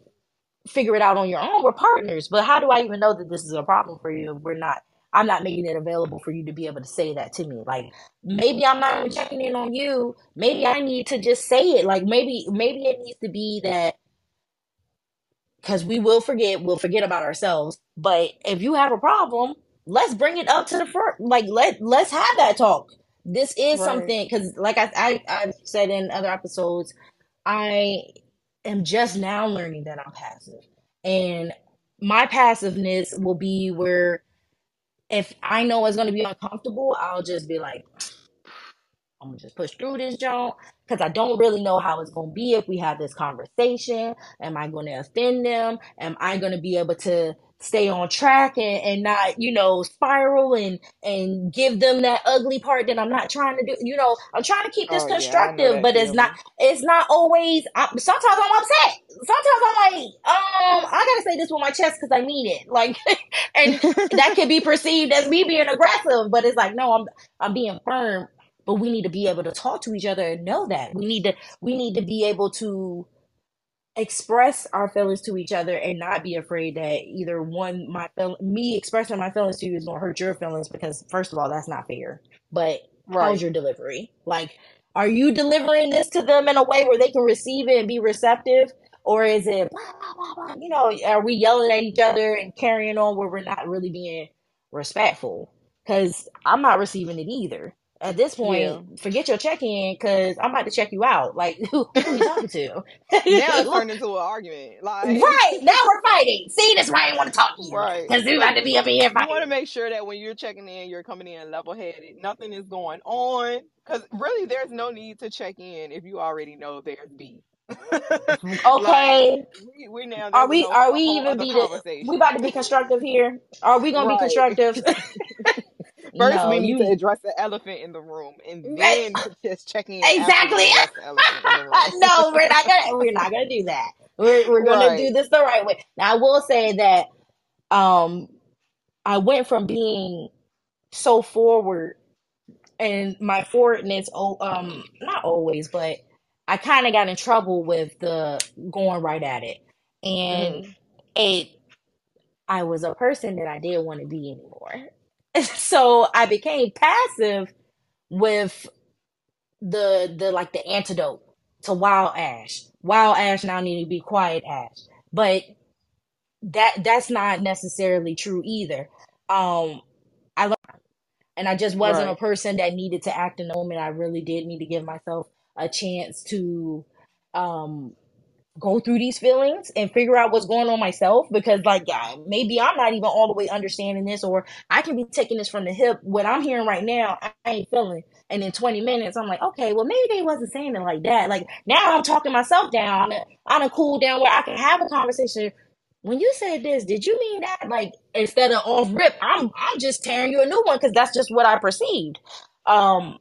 figure it out on your own. We're partners. But how do I even know that this is a problem for you if we're not? I'm not making it available for you to be able to say that to me. Like maybe I'm not even checking in on you. Maybe I need to just say it. Like maybe maybe it needs to be that because we will forget. We'll forget about ourselves. But if you have a problem, let's bring it up to the front. Like let let's have that talk. This is Right. something because, like I, I I've said in other episodes, I am just now learning that I'm passive, and my passiveness will be where if I know it's going to be uncomfortable, I'll just be like, I'm gonna just push through this junk because I don't really know how it's gonna be if we have this conversation. Am I gonna offend them? Am I gonna be able to stay on track and, and not, you know, spiral and and give them that ugly part that I'm not trying to do. You know, I'm trying to keep this Oh yeah, constructive, that but it's not it's not always i sometimes I'm upset. Sometimes I'm like, um, I gotta say this with my chest because I mean it. Like and that could be perceived as me being aggressive, but it's like, no, I'm I'm being firm. But we need to be able to talk to each other and know that. We need to we need to be able to express our feelings to each other and not be afraid that either one my feel, me expressing my feelings to you is gonna hurt your feelings because first of all that's not fair. But how's your delivery? Like, are you delivering this to them in a way where they can receive it and be receptive? Or is it, blah, blah, blah, you know, are we yelling at each other and carrying on where we're not really being respectful? Because I'm not receiving it either. At this Yeah. point, forget your check in because I'm about to check you out. Like, who, who are you talking to? Now it's turned into an argument. Like, right, now we're fighting. See, that's why I want to talk to you right. because we about to be up in here Fighting. You want to make sure that when you're checking in, you're coming in level headed. Nothing is going on. Because really, there's no need to check in if you already know there's beef. like, Okay, we, we now, Are we are we even be the we about to be constructive here? Are we gonna be constructive? First, no, we need to address the elephant in the room, and then just check in exactly. the elephant in the room. no, we're not gonna we're not gonna do that. We're we're gonna do this the right way. Now I will say that um I went from being so forward and my forwardness oh um not always, but I kind of got in trouble with the going right at it. And hmm it I was a person that I didn't want to be anymore. So I became passive with the the like the antidote to wild ash. Wild ash now need to be quiet ash. But that that's not necessarily true either. Um I learned and I just wasn't a person that needed to act in the moment. I really did need to give myself a chance to um go through these feelings and figure out what's going on myself because like yeah, maybe I'm not even all the way understanding this or I can be taking this from the hip. What I'm hearing right now, I ain't feeling. And in 20 minutes, I'm like, okay, well maybe they wasn't saying it like that. Like now I'm talking myself down. I'm a cool down where I can have a conversation. When you said this, did you mean that? Like instead of off rip, I'm I'm just tearing you a new one because that's just what I perceived. Um,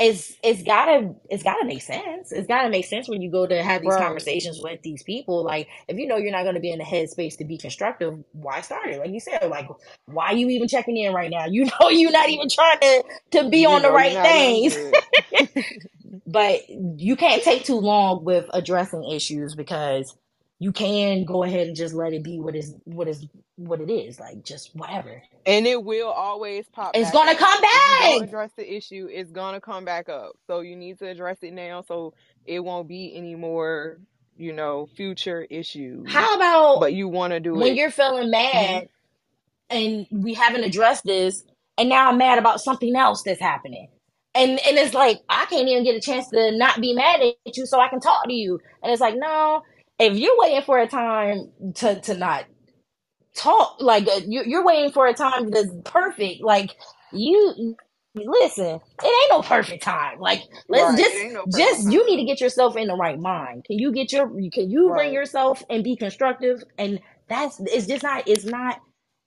it's it's gotta it's gotta make sense. It's gotta make sense when you go to have these Right. conversations with these people. Like if you know you're not gonna be in the headspace to be constructive, why start it? Like you said, like why are you even checking in right now? You know you're not even trying to to be You on the know you're right things. but you can't take too long with addressing issues because you can go ahead and just let it be what is what is what it is. Like just whatever. And it will always pop It's gonna up. come back. address the issue, it's gonna come back up. So you need to address it now so it won't be any more, you know, future issues. How about But you want to do when it. you're feeling mad mm-hmm. and we haven't addressed this and now I'm mad about something else that's happening. And and it's like I can't even get a chance to not be mad at you so I can talk to you. And it's like, no, if you're waiting for a time to to not talk, like uh, you you're waiting for a time that's perfect, like you listen, it ain't no perfect time. Like let's Right. Just no just you need to get yourself in the right mind. Can you get your can you bring yourself and be constructive? And that's it's just not it's not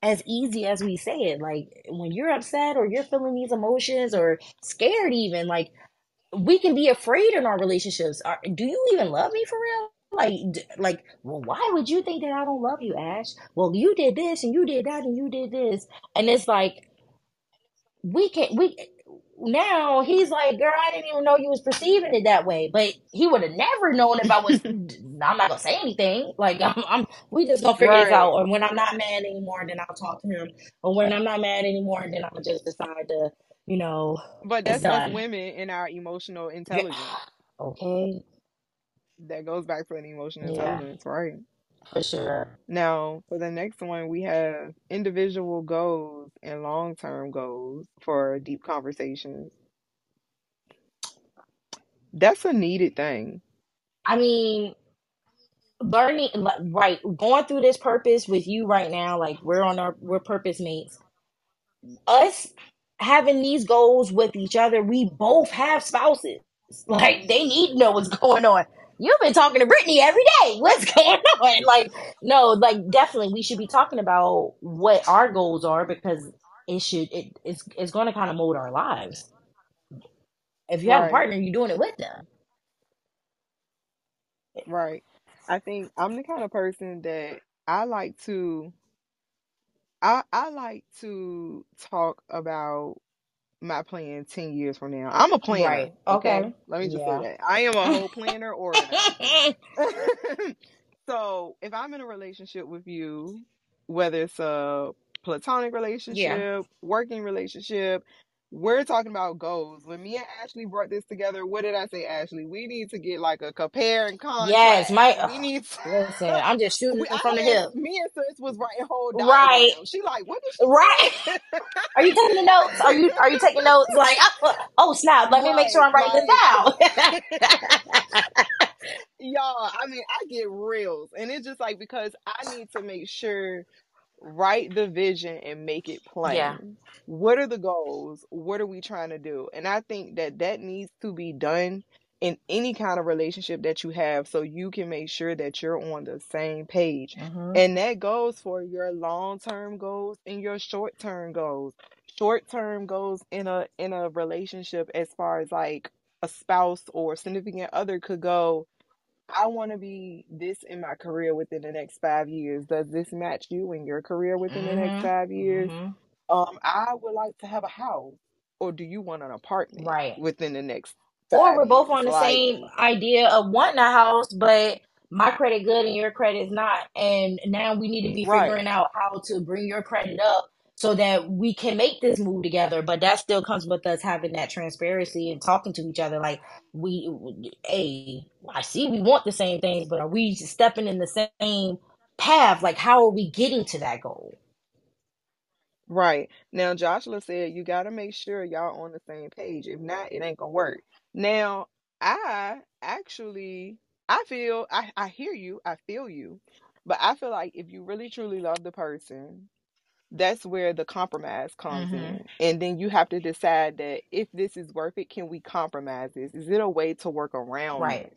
as easy as we say it. Like when you're upset or you're feeling these emotions or scared even, like we can be afraid in our relationships. Are, do you even love me for real? Like, like, well, why would you think that I don't love you, Ash? Well, you did this and you did that and you did this, and it's like we can't we now he's like, girl, I didn't even know you was perceiving it that way. But he would have never known if I was. I'm not gonna say anything. Like I'm, I'm we just gonna figure this out. And when I'm not mad anymore, then I'll talk to him. Or when I'm not mad anymore, then I'll just decide to, you know, But that's us women in our emotional intelligence. Okay. That goes back to an emotional Yeah, intelligence, right? for sure. Now, for the next one, we have individual goals and long term goals for deep conversations. That's a needed thing. I mean, learning right going through this purpose with you right now like we're on our we're purpose mates us having these goals with each other we both have spouses like they need to know what's going on you've been talking to Brittany every day. What's going on? Like, no, like definitely we should be talking about what our goals are because it should it it's it's going to kind of mold our lives. If you have a partner, you're doing it with them. Right. I think I'm the kind of person that I like to I I like to talk about my plan 10 years from now. I'm a planner, Right. okay? Okay. Let me just Yeah. say that. I am a whole planner or so, if I'm in a relationship with you, whether it's a platonic relationship, working relationship, we're talking about goals. When me and Ashley brought this together, what did I say, Ashley? We need to get like a compare and contrast. yes, my We need to listen. I'm just shooting we, I from the hip. Me and sis was writing whole Right. She like, what did she Right. Are you taking the notes? Are you are you taking notes? Like, oh, oh snap! Let me make sure I'm writing this down. y'all i mean i get reels and it's just like because i need to make sure write the vision and make it plain. Yeah. what are the goals? What are we trying to do? And i think that that needs to be done in any kind of relationship that you have so you can make sure that you're on the same page. Mhm. and that goes for your long-term goals and your short-term goals. Short-term goals in a in a relationship as far as like a spouse or significant other could go I want to be this in my career within the next five years. Does this match you in your career within the Mhm. next five years? Mhm. Um, I would like to have a house, or do you want an apartment Right. within the next? Or we're both years? on the Like, same idea of wanting a house, but my credit good and your credit is not. And now we need to be Right. figuring out how to bring your credit up so that we can make this move together. But that still comes with us having that transparency and talking to each other. Like we, hey, I see we want the same things, but are we stepping in the same path? Like how are we getting to that goal? Right. Now, Joshua said you got to make sure y'all on the same page. If not, it ain't gonna work. Now, I actually I feel I I hear you, I feel you. But I feel like if you really truly love the person, that's where the compromise comes Mhm. in. And then you have to decide that if this is worth it, can we compromise this? Is it a way to work around Right. this?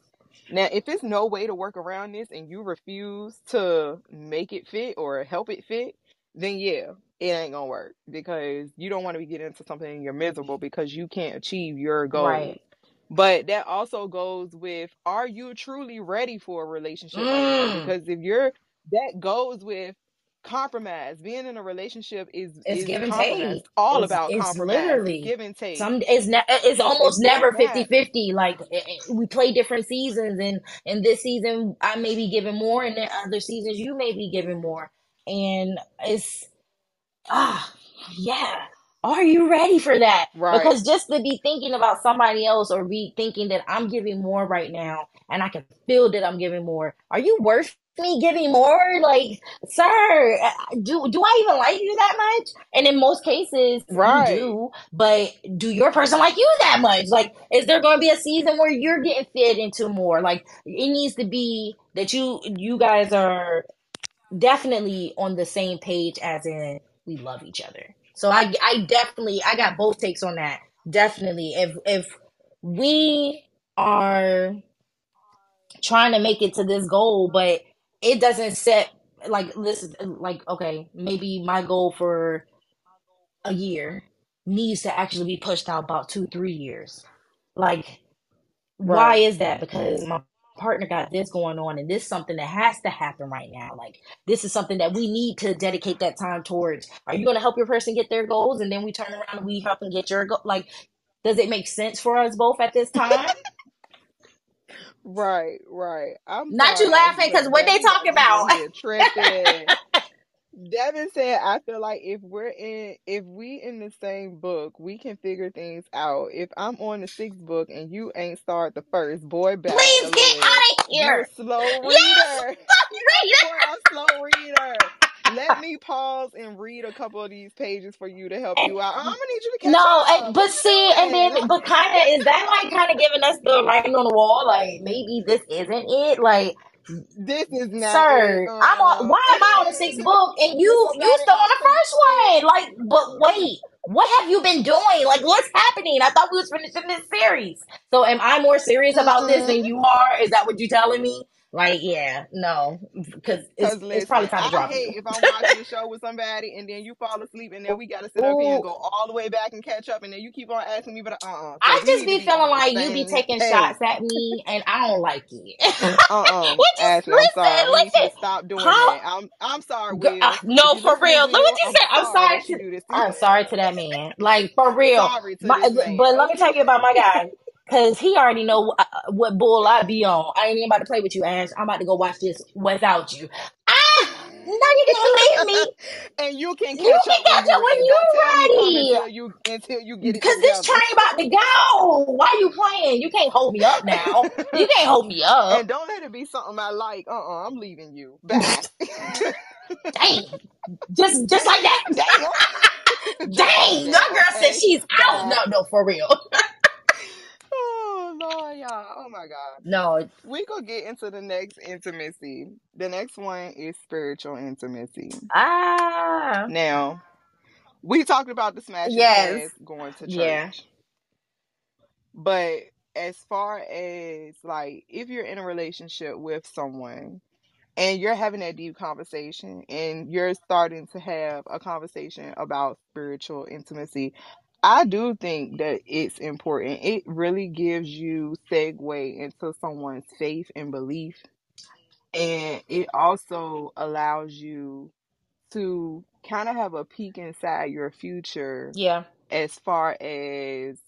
Now, if it's no way to work around this and you refuse to make it fit or help it fit, then yeah, it ain't gonna work because you don't want to be getting into something and you're miserable because you can't achieve your goal. Right. But that also goes with are you truly ready for a relationship? Mm. Because if you're that goes with compromise. Being in a relationship is It's is give and take. It's all It's, about it's compromise. Literally give and take. some it's ne- it's almost It's never like 50-50 like eh, eh, we play different seasons and in this season i may be giving more and then other seasons you may be giving more and it's ah yeah are you ready for that? Right. because just to be thinking about somebody else or be thinking that i'm giving more right now and i can feel that i'm giving more. Are you worth me giving more? Like sir do do i even like you that much? And in most cases Right. you do but do your person like you that much? Like is there going to be a season where you're getting fit into more? Like it needs to be that you you guys are definitely on the same page as in we love each other so i i definitely i got both takes on that. Definitely. If if we are trying to make it to this goal but it doesn't set like this like okay maybe my goal for a year needs to actually be pushed out about two three years. Like why is that? Because my partner got this going on and this is something that has to happen right now. Like this is something that we need to dedicate that time towards. Are you going to help your person get their goals and then we turn around and we help them get your goal like does it make sense for us both at this time? Right, right. I'm not you laughing because what they Devin talking about? in here tripping. Devin said, "I feel like if we're in, if we in the same book, we can figure things out. If I'm on the sixth book and you ain't start the first, boy, back please get out of You a here slow yes reader. Boy, I'm a slow reader. Let me pause and read a couple of these pages for you to help you out. I'm gonna need you to catch No, and, but see, and then, but kind of, is that like kind of giving us the writing on the wall? Like, maybe this isn't it? Like, This is not sir, I'm on, why am I on the sixth book and you, you still on the first one? Like, but wait, what have you been doing? Like, what's happening? I thought we was finishing this series. So, am I more serious about this than uh-huh. you are? Is that what you're telling me? Like, yeah, no, because it's, it's probably time to I drop hate you. if I'm watching a show with somebody and then you fall asleep and then we gotta sit up here and go all the way back and catch up and then you keep on asking me, but uh uh I So we just be feeling like you be taking page. shots at me, and I don't like it. Uh uh Ashley, I'm sorry. listen, I listen, stop doing huh? that. I'm I'm sorry, Will. uh, no, for real. Look what you I'm said. I'm sorry sorry that you to. I'm sorry to that man. Like for real. sorry to My, man, but let me tell you about my guy, cause he already know uh, what bull I be on. I ain't even about to play with you, Ash. I'm about to go watch this without you. Ah, no, you can't leave me. and you can You catch can up when catch you up when ready. you Don't tell me come ready. until you until you get it Cause this together. train about to go. Why you playing? You can't hold me up now. You can't hold me up. and don't let it be something I like. Uh uh-uh, I'm leaving you. Bye. Dang. Just just like that. Damn. Just like Dang. that. That girl said she's out. No, no, for real. Lord, y'all. Oh my God. No. We gonna get into the next intimacy. The next one is spiritual intimacy. Ah. Now, we talked about the smash Yes. going to Yeah. church. But as far as like if you're in a relationship with someone and you're having that deep conversation and you're starting to have a conversation about spiritual intimacy, I do think that it's important. It really gives you segue into someone's faith and belief and it also allows you to kind of have a peek inside your future Yeah. as far as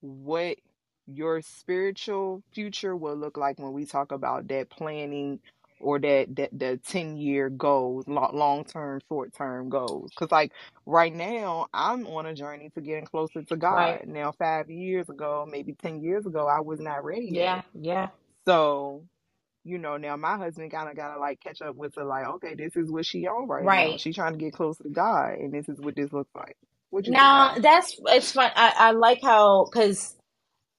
what your spiritual future will look like when we talk about that planning or that that the 10 year goals long term short term goals because like right now i'm on a journey to getting closer to god Right. now five years ago maybe 10 years ago i was not ready Yeah. yet Yeah. so you know now my husband kind of gotta like catch up with her like okay this is what she on right now Right. she trying to get closer to god and this is what this looks like what you Now that's it's fun. I, I like how because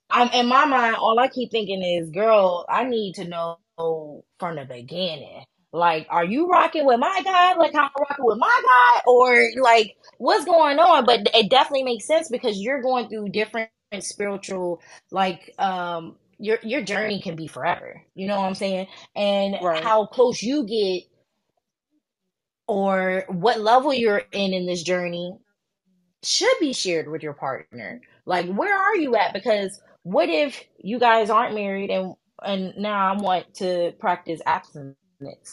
I'm in my mind. All I keep thinking is, girl, I need to know from the beginning. Like, are you rocking with my guy? Like, how I'm rocking with my guy, or like, what's going on? But it definitely makes sense because you're going through different spiritual, like, um, your your journey can be forever. You know what I'm saying? And right how close you get, or what level you're in in this journey should be shared with your partner. Like, where are you at? Because what if you guys aren't married and and now I want to practice abstinence?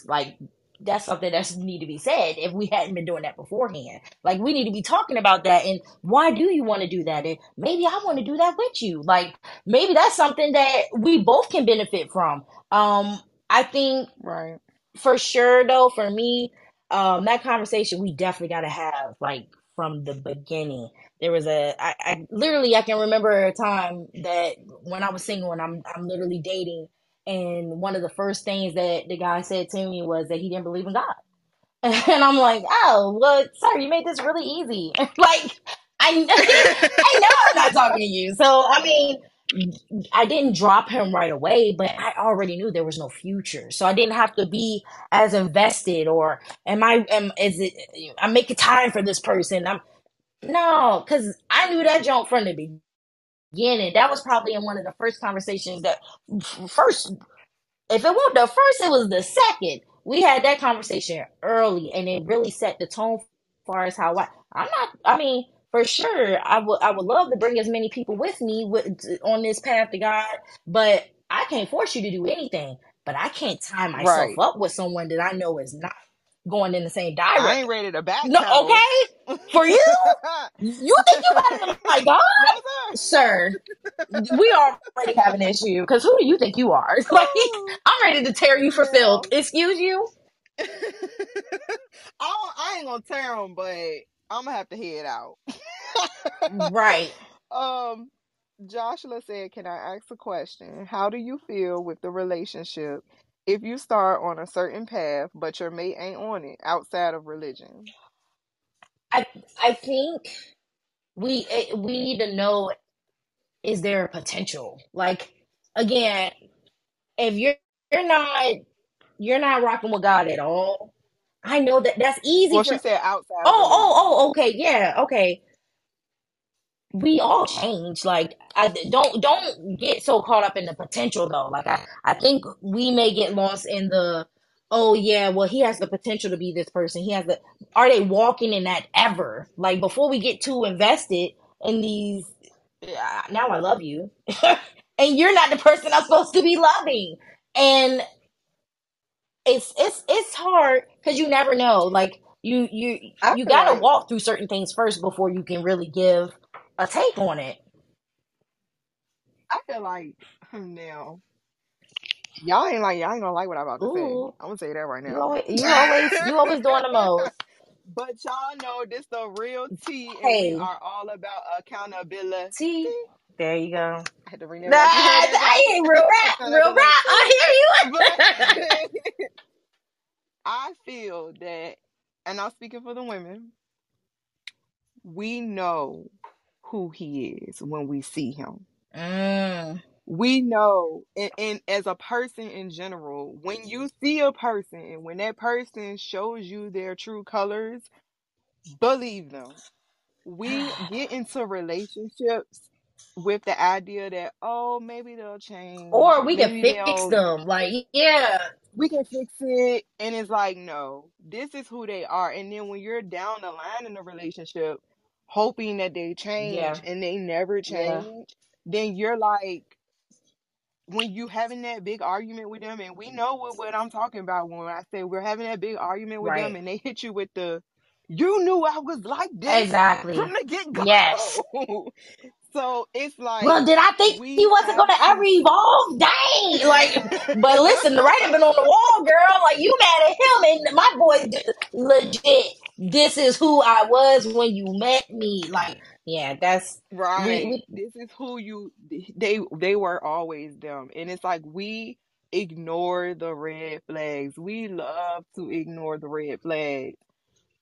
Like, that's something that's need to be said if we hadn't been doing that beforehand. Like, we need to be talking about that and why do you want to do that? And maybe I want to do that with you. Like, maybe that's something that we both can benefit from. Um, I think right for sure though for me um that conversation we definitely got to have like from the beginning there was a I, I literally i can remember a time that when i was single and i'm i'm literally dating and one of the first things that the guy said to me was that he didn't believe in god and i'm like oh well sir you made this really easy like i i know i'm not talking to you so i mean I didn't drop him right away, but I already knew there was no future. So I didn't have to be as invested or am I am is it I'm making time for this person. I'm no, because I knew that jump from the beginning. That was probably in one of the first conversations that first if it wasn't the first, it was the second. We had that conversation early and it really set the tone far as how I I'm not I mean for sure I would I would love to bring as many people with me with on this path to God, but I can't force you to do anything. But I can't tie myself right up with someone that I know is not going in the same direction. i ain't ready to back No, okay? For you? You think you better than my God? no sir Sir, we already have an issue because who do you think you are? Like, I'm ready to tear you for filth. Excuse you? I, I ain't gonna tear him, but i'm gonna have to head out Right. um joshua said can i ask a question how do you feel with the relationship if you start on a certain path but your mate ain't on it outside of religion I I think we we need to know is there a potential? Like again, if you're you're not you're not rocking with God at all, I know that that's easy well for she said outside Oh, oh, oh, okay, yeah, okay. we all change. Like, I don't don't get so caught up in the potential though. Like, I I think we may get lost in the oh yeah, well he has the potential to be this person. He has the are they walking in that ever? Like before we get too invested in these uh, now I love you. and you're not the person I'm supposed to be loving. And it's it's it's hard because you never know. Like you you you gotta walk through certain things first before you can really give a take on it. I feel like hmm, now y'all ain't like y'all ain't gonna like what I'm about to say. I'm gonna say that right you now. always you always you always doing the most. but y'all know this the real tea, and we Hey, are all about accountability. T, there you go. I had to bring Nah, that back. You heard that, I ain't real rap, real rap. I hear you. I feel that, and I'm speaking for the women, we know who he is when we see him. Mm, We know, and, and as a person in general, when you see a person and when that person shows you their true colors, believe them. We get into relationships with the idea that, oh, maybe they'll change, or we can fix them. Like, yeah, we can fix it and it's like no this is who they are and then when you're down the line in a relationship hoping that they yeah, change and they never yeah. Then you're like when you having that big argument with them and we know what, what i'm talking about when i say we're having that big argument with them and they hit you with the you knew i was like this Exactly. from the get-go Yes. so it's like Well, did I think he wasn't gonna ever evolve? Dang! Like, but listen, the writing been on the wall, girl. Like, you mad at him, and my boy, legit. This is who I was when you met me. Like, yeah, that's we Right. we This is who you they they were always them. And it's like we ignore the red flags. We love to ignore the red flags.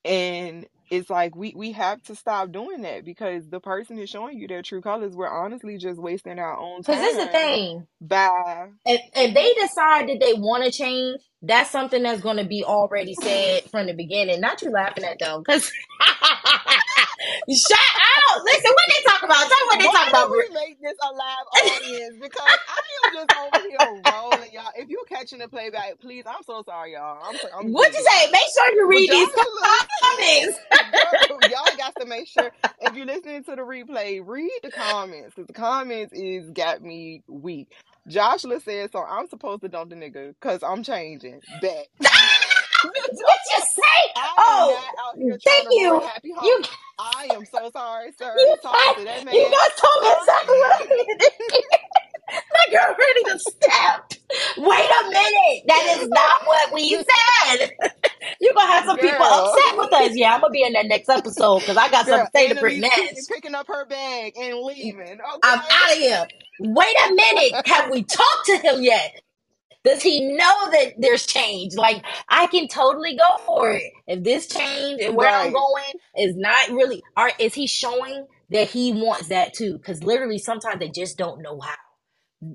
And it's like we we have to stop doing that because the person is showing you their true colors. We're honestly just wasting our own time. because this is the thing. by If if they decide that they want to change, that's something that's going to be already said from the beginning. Not you laughing at them, because shut up. Listen, what they talk about? Tell me what they Why talk about. we make this a live audience? Because I am just over here rolling, y'all. If you're catching the playback, please, I'm so sorry, y'all. I'm so, I'm What you say? Make sure you read these comments. girl, y'all got to make sure if you're listening to the replay, read the comments because the comments is got me weak. Joshua said, so I'm supposed to dump the nigga because I'm changing. Bet. what you say? I Oh, not out here trying thank you. happy home. You I am so sorry, sir. you Talking got to that you man. guys told me I exactly what I needed. Like you're ready to step. Wait a minute. That is not what we said. You're gonna have some people upset with us. Yeah, I'm gonna be in that next episode because I got Girl, something to say to bring next. picking up her bag and leaving. I'm out of here. Wait a minute. Have we talked to him yet? Does he know that there's change? Like I can totally go for it. If this change and where I'm going is not really, are is he showing that he wants that too? Because literally, sometimes they just don't know how.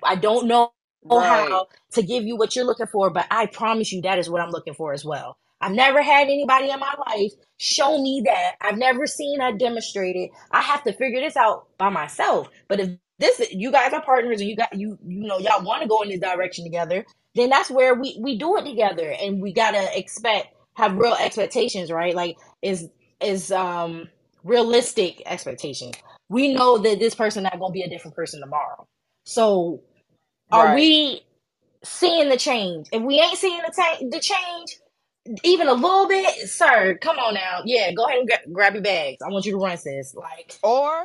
I don't know Right. how to give you what you're looking for, but I promise you that is what I'm looking for as well. I've never had anybody in my life show me that. I've never seen that demonstrated. I have to figure this out by myself. But if this you guys are partners and you got you you know y'all want to go in this direction together, then that's where we we do it together and we got to expect have real expectations, right? Like is is um realistic expectations. We know that this person not going to be a different person tomorrow. So are Right. we seeing the change? If we ain't seeing the, ta- the change, even a little bit, sir, come on now. Yeah, go ahead and gra- grab your bags. I want you to run, sis. Like, Or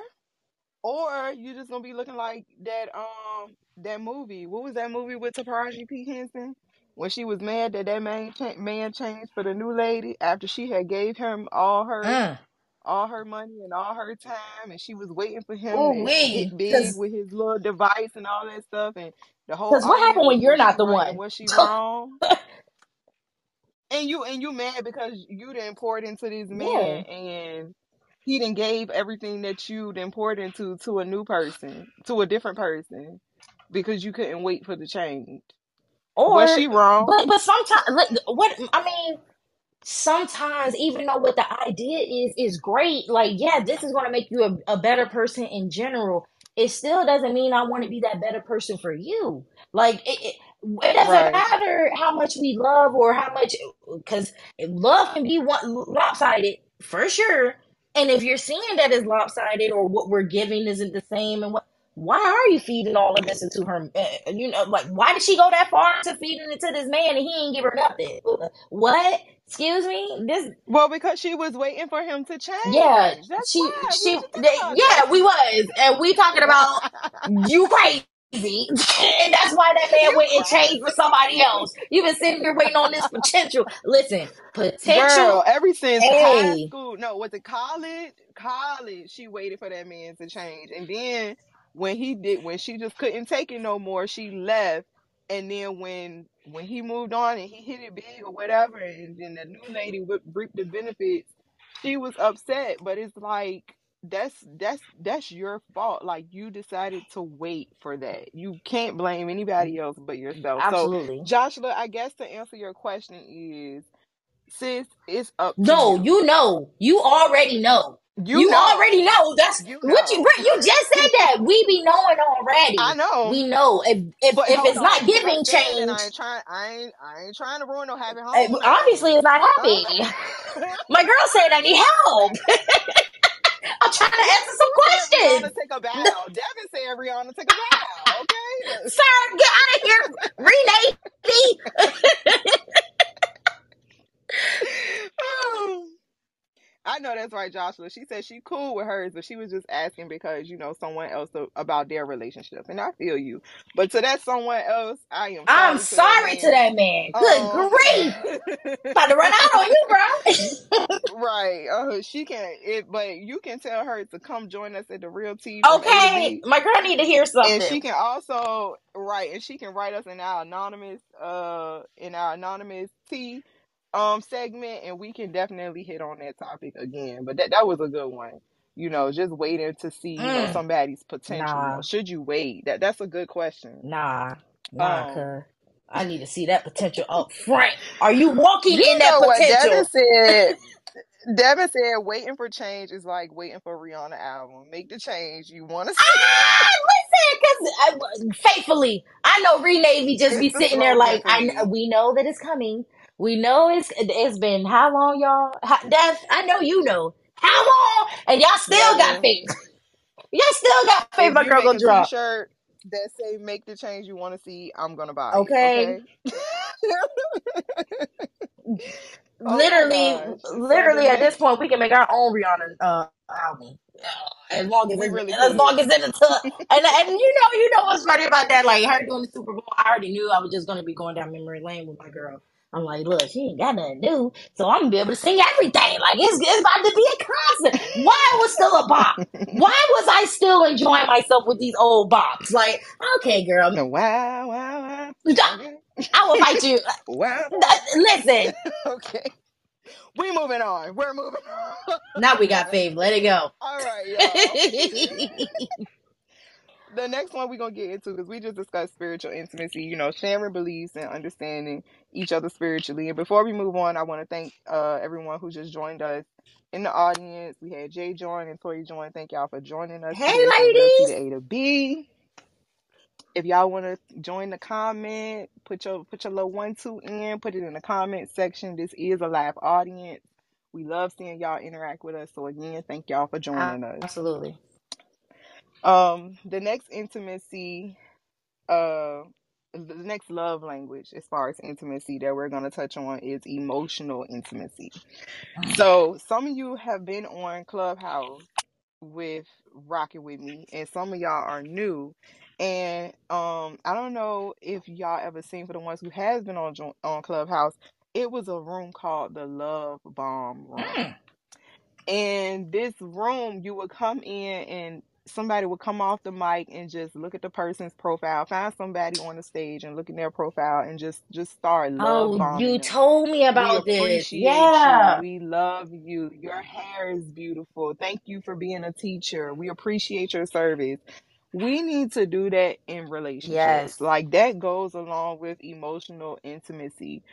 or you just gonna be looking like that um that movie. What was that movie with Taraji P Henson? When she was mad that that man cha- man changed for the new lady after she had gave him all her mm. All her money and all her time, and she was waiting for him oh, to get big with his little device and all that stuff, and the whole because what happened when you're not the right one? was she wrong? And you and you mad because you didn't pour it into this yeah. and he didn't gave everything that you didn't poured into to a new person, to a different person, because you couldn't wait for the change. Or was she wrong? but but sometimes, what I mean, sometimes even though what the idea is is great like yeah this is going to make you a, a better person in general. It still doesn't mean i want to be that better person for you. Like it, it, it doesn't Right. matter how much we love or how much because love can be one lopsided for sure. And if you're seeing that as lopsided or what we're giving isn't the same and what why are you feeding all of this into her you know like why did she go that far to feeding it to this man and he ain't give her nothing what excuse me this Well, because she was waiting for him to change. yeah That's she why. She they, yeah we was and we talking about you crazy. and that's why that man went and changed for somebody else. You've been sitting here waiting on this potential. Listen, potential. Girl, ever since high school, no, was it college? College, she waited for that man to change. And then when he did, when she just couldn't take it no more, she left. And then when when he moved on and he hit it big or whatever, and then the new lady would reap the benefits, she was upset. But it's like that's that's that's your fault. Like you decided to wait for that. You can't blame anybody else but yourself. So absolutely. Joshua, I guess to answer your question is, sis, it's up to No, you. you know. You already know. You You know. already know. That's You what you you just said that. We be knowing already. I know. We know. If if, But if it's not on, because giving it, I change, ain't trying. I ain't. I ain't trying to ruin no happy eh, home obviously it's not happy. My girl said I need help. I'm trying to answer some said Rihanna questions. take a bow? Devin said Rihanna take a bow. Okay. Sir, get out of here. Renee. I know that's right, Joshua. She said she cool with hers, but she was just asking because you know someone else about their relationship, and I feel you. But to that someone else, I am I'm sorry to sorry that to man. that man. Good grief. Um, About to run out on you, bro. right. Uh, she can. It, but you can tell her to come join us at the Real Tea from A to okay. My girl need to hear something. and she can also write, and she can write us in our anonymous, uh, in our anonymous tea, um, segment, and we can definitely hit on that topic again. But that that was a good one. You know, just waiting to see, you know, Mm, somebody's potential. Nah, should you wait? That that's a good question. nah, nah, Um. I need to see that potential up front. Are you walking you in that potential? what Devin said? Devin said, "Waiting for change is like waiting for Rihanna album. Make the change you want to see. Ah, listen, because faithfully, I know Renee be just be It's the sitting there like, I we know that it's coming. We know it's it's been how long, y'all? How, that's I know you know how long, and y'all still got faith. Y'all still got faith. if My you girl make gonna a drop. T-shirt that say "Make the change you want to see," I'm gonna buy it. Okay. Okay. oh literally, literally at this point, we can make our own Rihanna uh, album. As long as we it's, really as long could. as it's a and and you know you know what's funny about that like her doing the Super Bowl I already knew I was just gonna be going down memory lane with my girl I'm like look she ain't got nothing new so I'm gonna be able to sing everything like it's, it's about to be a concert why was still a bop why was I still enjoying myself with these old bops like okay girl wow, wow, wow. I. I will fight you wow. listen okay. We moving on. We're moving on. now we got fave let it go All right, y'all. The next one we're gonna get into because we just discussed spiritual intimacy, you know, sharing beliefs and understanding each other spiritually. And before we move on, I want to thank uh, everyone who just joined us in the audience. We had Jay join and Tori join. Thank y'all for joining us hey today for Real Tea ladies to A to B. If y'all want to join the comment, put your put your little one two in, put it in the comment section. This is a live audience. We love seeing y'all interact with us. So again, thank y'all for joining us. absolutely Um, the next intimacy, uh, the next love language as far as intimacy that we're going to touch on is emotional intimacy. So, some of you have been on Clubhouse with Rocking with Me, and some of y'all are new. And um, I don't know if y'all ever seen for the ones who has been on on Clubhouse. It was a room called the Love Bomb Room. Mm. And this room, you would come in and somebody would come off the mic and just look at the person's profile, find somebody on the stage and look at their profile and just just start love Oh, you them. told me We about this. Yeah. you. We love you. Your hair is beautiful. Thank you for being a teacher. We appreciate your service. We need to do that in relationships. Yes. Like that goes along with emotional intimacy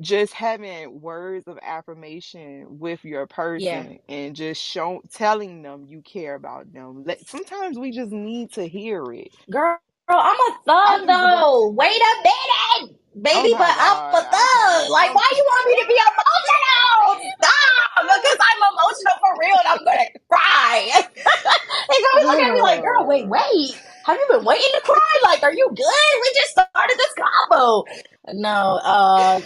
just having words of affirmation with your Yeah. person and just show telling them you care about them. Like, sometimes we just need to hear it. Girl, I'm a thug though. Wait a minute, oh baby, my but I'm a God, I can't. thug. Like, I'm why you want me to be emotional? Stop, because I'm emotional for real and I'm gonna cry. they gonna look at me like, girl, wait, wait. Have you been waiting to cry? Like, are you good? We just started this combo. No, uh,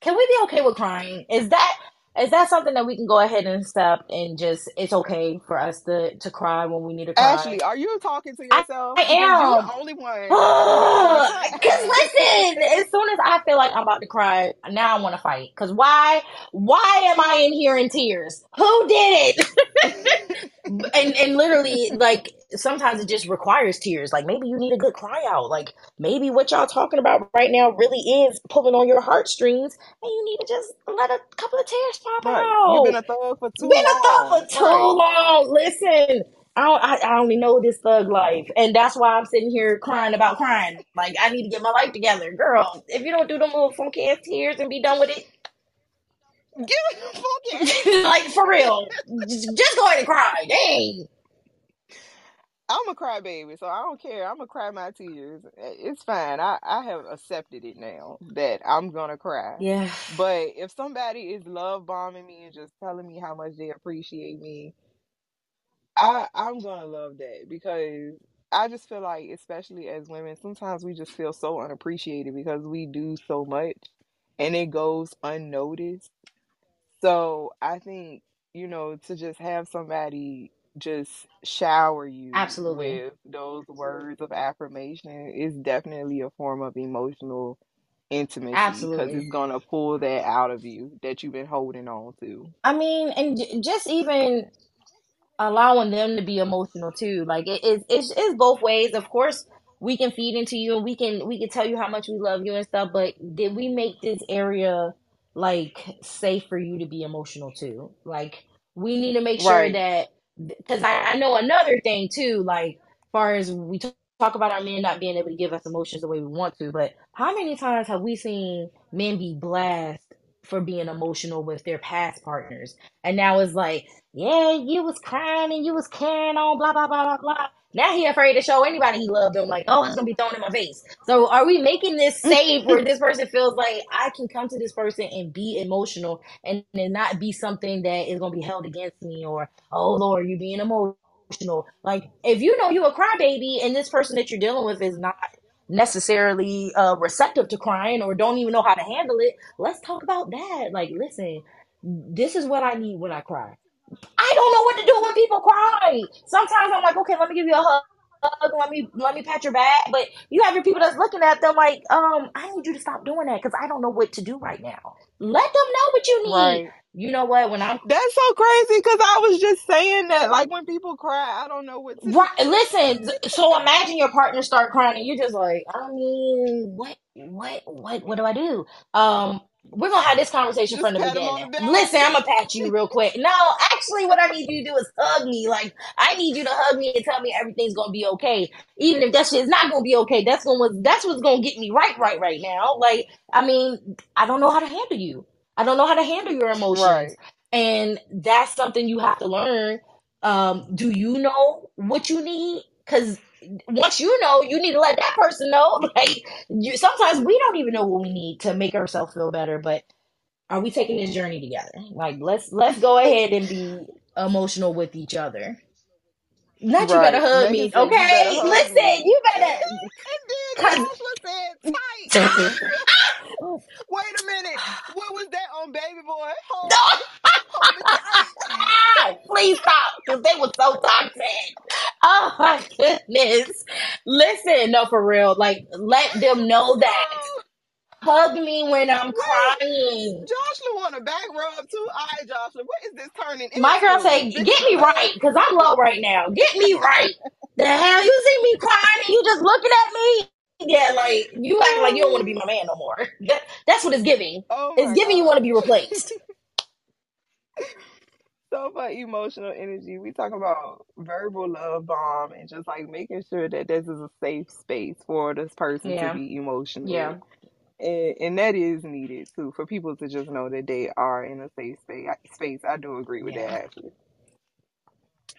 can we be okay with crying? Is that is that something that we can go ahead and step and just it's okay for us to to cry when we need to cry? Ashley, are you talking to yourself? I Because you're am. the only one that want to Cause listen, as soon as I feel like I'm about to cry, now I want to fight. Cause why? Why am I in here in tears? Who did it? and and literally, like sometimes it just requires tears. Like maybe you need a good cry out. Like maybe what y'all talking about right now really is pulling on your heartstrings, and you need to just let a couple of tears pop Right. You've been a thug for too Been a thug long. for too Right. long. Listen, I, don't, I I only know this thug life, and that's why I'm sitting here crying about crying. Like I need to get my life together, girl. If you don't do the little funky ass tears and be done with it, Give it a fucking like for real, just, just go ahead and cry. Dang. I'm a crybaby, so I don't care. I'm gonna cry my tears. It's fine. I, I have accepted it now that I'm gonna cry. Yeah. But if somebody is love bombing me and just telling me how much they appreciate me, I I'm gonna love that because I just feel like, especially as women, sometimes we just feel so unappreciated because we do so much and it goes unnoticed. So I think, you know, to just have somebody just shower you Absolutely. with those words of affirmation is definitely a form of emotional intimacy because it's gonna pull that out of you that you've been holding on to. I mean, and j- just even allowing them to be emotional too. Like it is, it's, it's both ways. Of course, we can feed into you and we can we can tell you how much we love you and stuff. But did we make this area like safe for you to be emotional too? Like we need to make sure Right. that because I, I know another thing too. Like far as we talk about our men not being able to give us emotions the way we want to, but how many times have we seen men be blasted for being emotional with their past partners? And now it's like, yeah, you was crying and you was carrying on, blah blah blah blah blah. Now he afraid to show anybody he loved them. Like, oh, it's gonna be thrown in my face. So are we making this safe where this person feels like I can come to this person and be emotional and, and not be something that is gonna be held against me or oh Lord, you being emotional. Like if you know you a crybaby and this person that you're dealing with is not necessarily uh receptive to crying or don't even know how to handle it, let's talk about that. Like, listen, this is what I need when I cry. I don't know what to do when people cry. Sometimes I'm like, okay, let me give you a hug. Let me let me pat your back. But you have your people that's looking at them like, um, I need you to stop doing that because I don't know what to do right now. Let them know what you need. Right. You know what? When I'm That's so crazy because I was just saying that. Like when people cry, I don't know what to right, listen. So imagine your partner start crying and you're just like, I mean, what, what, what, what do I do? Um, we're gonna have this conversation just from the pat them on beginning. the. Listen, I'm gonna pat you real quick. No, actually, what I need you to do is hug me. Like, I need you to hug me and tell me everything's gonna be okay, even if that shit's not gonna be okay. That's gonna that's what's gonna get me right, right, right now. Like, I mean, I don't know how to handle you. I don't know how to handle your emotions, Right. and that's something you have to learn. Um, do you know what you need? Because once you know, you need to let that person know. Like, you, sometimes we don't even know what we need to make ourselves feel better. But are we taking this journey together? Like, let's let's go ahead and be emotional with each other. Not you better hug Megan me, said, "You better okay? hug Listen, me." you better. And then said tight. Wait a minute. What was that on Baby Boy? Hold, no. hold. Please stop, because they were so toxic. Oh my goodness. Listen, no, for real. Like, let them know that. Oh. Hug me when I'm crying. Joshua want a back rub too. All right, Joshua. What is this turning into? My girl say, get me right, because I'm low right now. Get me right. The hell? You see me crying and you just looking at me? Yeah, like, you act like you don't want to be my man no more. That, that's what it's giving. Oh It's giving you want to be replaced. So for emotional energy, we talk about verbal love bomb and just like making sure that this is a safe space for this person Yeah. to be emotional. Yeah. And, and that is needed too for people to just know that they are in a safe space. Space, I do agree with that actually.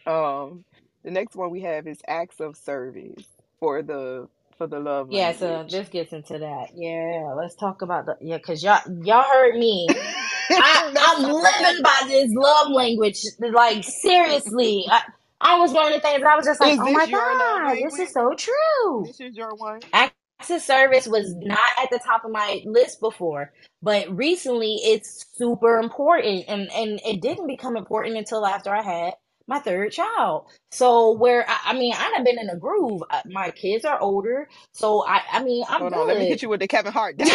Um, the next one we have is acts of service for the for the love Yeah, so this gets into that. Yeah, let's talk about the yeah, cause y'all y'all heard me. I, I'm living by this love language. Like seriously, I I was learning things. I was just like, Is oh my this your love god, this is so true. This is your one. Acts of service was not at the top of my list before, but recently it's super important, and and it didn't become important until after I had my third child. So where I, I mean, I've been in a groove. Uh, My kids are older, so I I mean I'm Hold on, let me good. hit you with the Kevin Hart.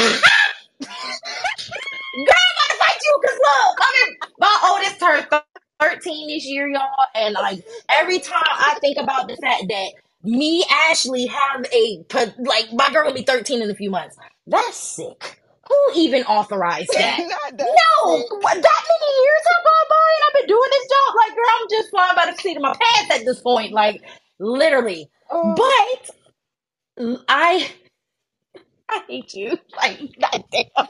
Girl, I'm gonna fight you because look, I mean, my oldest turned 13 this year, y'all, and like every time I think about the fact that me, Ashley, have a like my girl will be 13 in a few months. That's sick. Who even authorized that? That No, sick. that many years have gone by, and I've been doing this job. Like, girl, I'm just flying by the seat of my pants at this point. Like, literally. Oh, But I I hate you. Like, goddamn.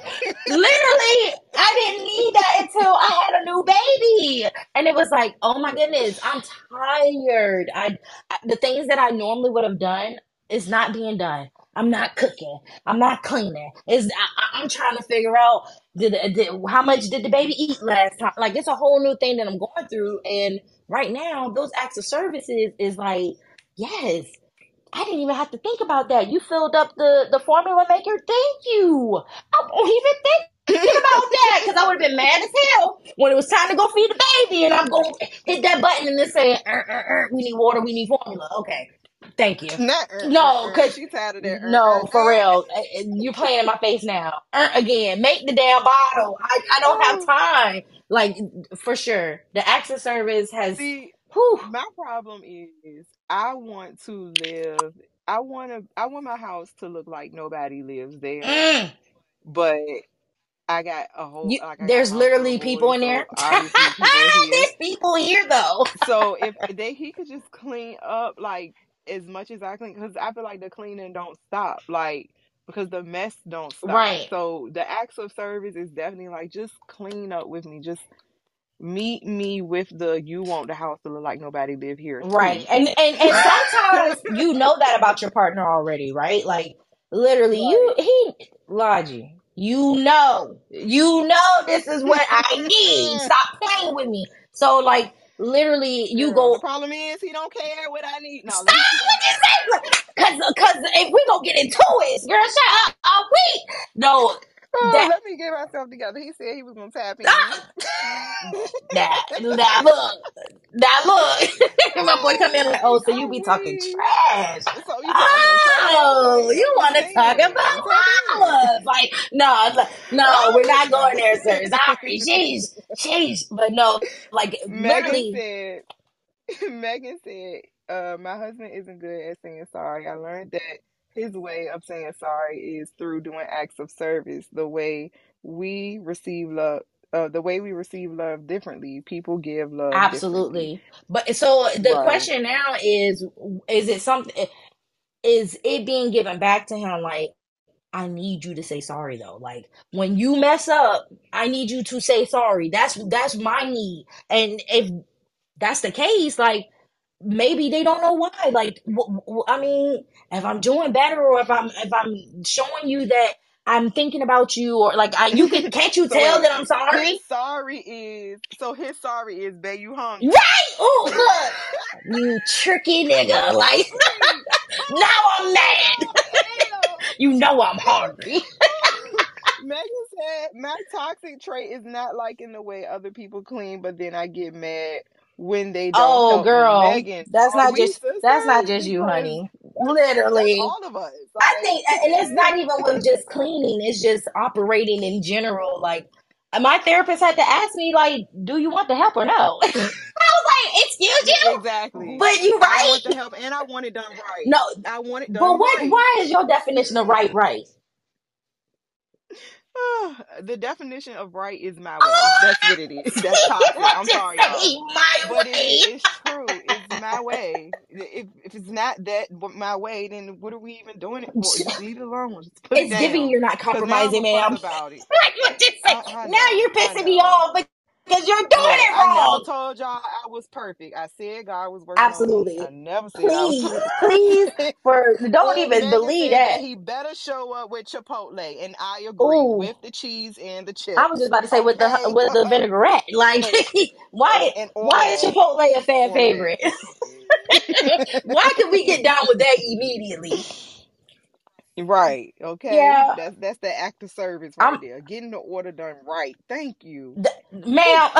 Literally, I didn't need that until I had a new baby. And it was like, oh my goodness, I'm tired. I, I the things that I normally would have done is not being done. I'm not cooking. I'm not cleaning. Is I'm trying to figure out did, did how much did the baby eat last time? Like it's a whole new thing that I'm going through. And right now, those acts of services is like, yes, I didn't even have to think about that. You filled up the, the formula maker. Thank you. I won't even think about that because I would have been mad as hell when it was time to go feed the baby and I'm going to hit that button and it's saying, er, er, er, we need water, we need formula. Okay. Thank you. Not er, No, because She tired of that. No, for real. Uh, uh, You're playing in my face now. Again, make the damn bottle. I, I don't have time. Like, for sure. The access service has, See, whew, my problem is I want to live. I want to. I want my house to look like nobody lives there, mm, but I got a whole. you, Like I got a there's literally people in there. people there's people here though. So if they he could just clean up like as much as I clean, because I feel like the cleaning don't stop, like because the mess don't stop. Right. So the acts of service is definitely like just clean up with me, just meet me with the you want the house to look like nobody live here Right. And and and sometimes you know that about your partner already, right? Like literally you he Logi, you know. You know this is what I need. Stop playing with me. So like literally you Girl, the go problem is he don't care what I need. No, Stop what you say cause cause if we gonna get into it, girl, shut up. Oh wait. No, Oh, that let me get myself together. He said he was gonna tap in. that that look. That look. My boy come in like, oh, so you be talking trash. So you talking? Oh, you want to talk about Like, no, like, no, we're not going there, sir. Sorry, sheesh, sheesh. But no, like, Megan literally, said, Megan said, uh, my husband isn't good at saying sorry. I learned that his way of saying sorry is through doing acts of service. The way we receive love, uh, the way we receive love differently. People give love absolutely. But so the Right. question now is, is it something? Is it being given back to him? Like, I need you to say sorry though. Like when you mess up, I need you to say sorry. That's that's my need. And if that's the case, like maybe they don't know why. Like w- w- I mean, if I'm doing better or if I'm if I'm showing you that I'm thinking about you or like I, you can can't you So tell that I'm sorry? his sorry is so his sorry is, babe, you hungry. Right? Oh look, you tricky nigga. Like now I'm mad. You know I'm hungry. Megan said, my toxic trait is not liking the way other people clean, but then I get mad when they don't Oh help girl, Megan, that's are not we just that's not just you, Because honey. that's Literally. all of us. I think, and it's not even with just cleaning, it's just operating in general. Like, my therapist had to ask me, like, do you want the help or no? I was like, excuse you? exactly. But you right I right? want the help and I want it done right. No, I want it done but what, right. why is your definition of right, right? the definition of right is my way. Oh, That's what it is. That's toxic. I'm sorry, y'all. my But it way? is it's true. It's my way. If if, it's not that my way, then what are we even doing it for? Just leave it alone. Just put it's it giving you're not Cause now I'm compromising, ma'am. about it. like what you say. Now you're pissing me off because you're doing Look, it I never wrong. told y'all I was perfect. I said God was working. Absolutely. I never said I was Please, please, for don't even believe that that. he better show up with Chipotle, and I agree Ooh, with the cheese and the chips. I was just about to say with the with the vinaigrette. Like, why oh, and why is Chipotle a fan favorite? why can we get down with that immediately? Right. Okay. Yeah, That's that's the act of service right I'm, there. Getting the order done right. Thank you. th- ma'am.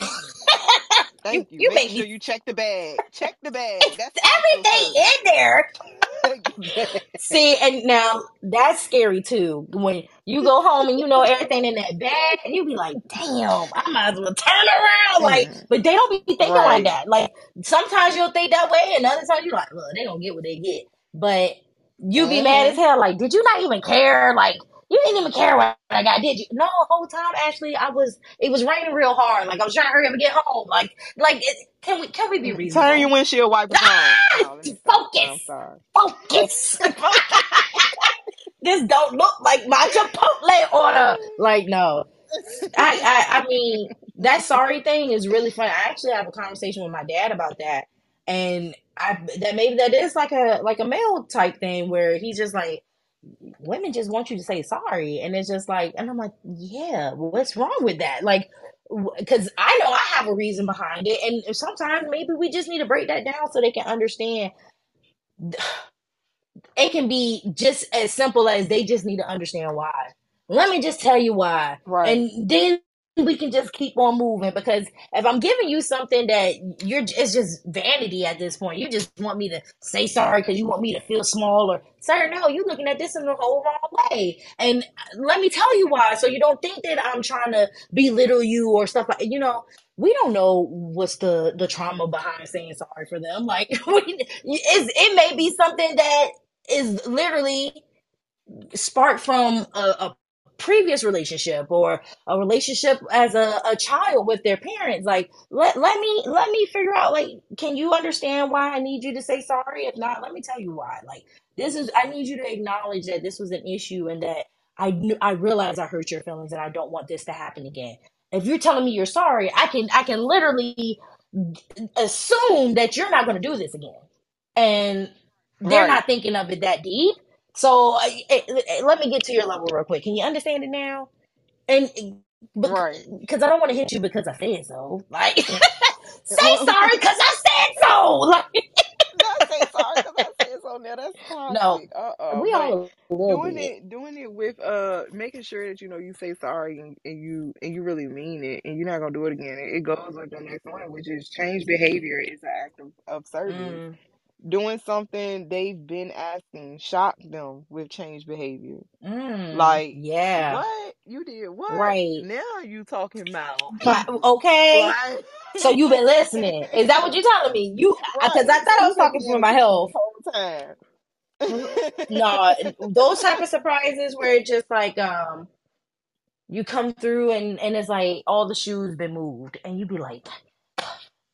Thank you. you Making make sure me you check the bag. Check the bag. it's That's everything in there. Check the bag. See, and now that's scary too. When you go home and you know everything in that bag, and you be like, "Damn, I might as well turn around." Like, Mm, but they don't be thinking like that. Like sometimes you'll think that way, and other times you're like, "Well, they don't get what they get." But you be mad as hmm hell. Like, did you not even care? Like, you didn't even care what I got, did you? No, the whole time actually, I was. It was raining real hard. Like I was trying to hurry up and get home. Like, like it, can we can we be reasonable? Turn your windshield wipers on. No, let me stop. No, I'm focus, focus. this don't look like my Chipotle order. Like, no. I, I, I mean, that sorry thing is really funny. I actually have a conversation with my dad about that, and I that maybe that is like a like a male type thing where he's just like, women just want you to say sorry, and it's just like, and I'm like, yeah, what's wrong with that? Like, because I know I have a reason behind it, and sometimes maybe we just need to break that down so they can understand it can be just as simple as they just need to understand why. Let me just tell you why. Right. And then we can just keep on moving because if I'm giving you something that you're it's just vanity at this point. You just want me to say sorry because you want me to feel small or sir, no, you're looking at this in the whole wrong way. And let me tell you why. So you don't think that I'm trying to belittle you or stuff like you know, we don't know what's the the trauma behind saying sorry for them. Like it may be something that is literally sparked from a, a previous relationship or a relationship as a, a child with their parents like let, let me let me figure out like can you understand why i need you to say sorry? If not let me tell you why. Like this is i need you to acknowledge that this was an issue and that i knew i realize i hurt your feelings and i don't want this to happen again. If you're telling me you're sorry i can i can literally assume that you're not going to do this again. And they're Right. not thinking of it that deep so uh, let me get to your level real quick. Can you understand it now? And Right. because I don't want to hit you because I said so. Like, say sorry because I said so. Like, Not say sorry because I said so. Now that's no. Uh uh we all doing bit. it, doing it with uh, making sure that you know you say sorry and, and you and you really mean it, and you're not gonna do it again. It, goes like the next one, which is change behavior is an act of, of service. Mm, Doing something they've been asking, shock them with change behavior. mm, Like yeah, what you did? What right. now? You talking about? Okay. Like So you've been listening. Is that what you're telling me? You, because I thought I was talking paying my health. whole time. No, those type of surprises where it's just like, um, you come through and, and it's like all the shoes been moved and you be like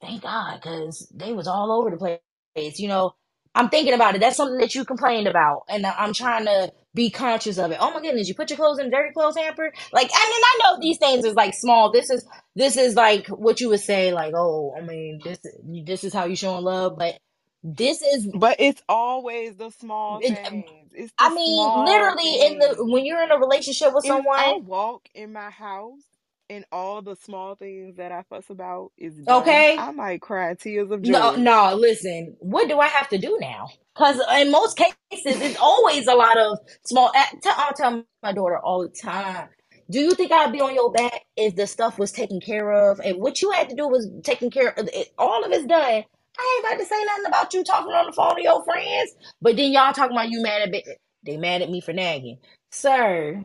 thank god because they was all over the place you know i'm thinking about it. That's something that you complained about and i'm trying to be conscious of it. Oh my goodness you put your clothes in a dirty clothes hamper? Like i mean i know these things is like small. This is this is like what you would say like oh i mean this this is how you showing love but this is But it's always the small it, um, things. It's the I mean, literally, in the when you're in a relationship with If I someone, walk in my house and all the small things that I fuss about is done, okay, I might cry tears of joy. no, no. listen, what do I have to do now? Because in most cases, it's always a lot of small. Eh, I tell, I tell my daughter all the time. Do you think I'd be on your back if the stuff was taken care of? And what you had to do was taken care of. It, all of it's done. I ain't about to say nothing about you talking on the phone to your friends. But then y'all talking about you mad at me. They mad at me for nagging. Sir,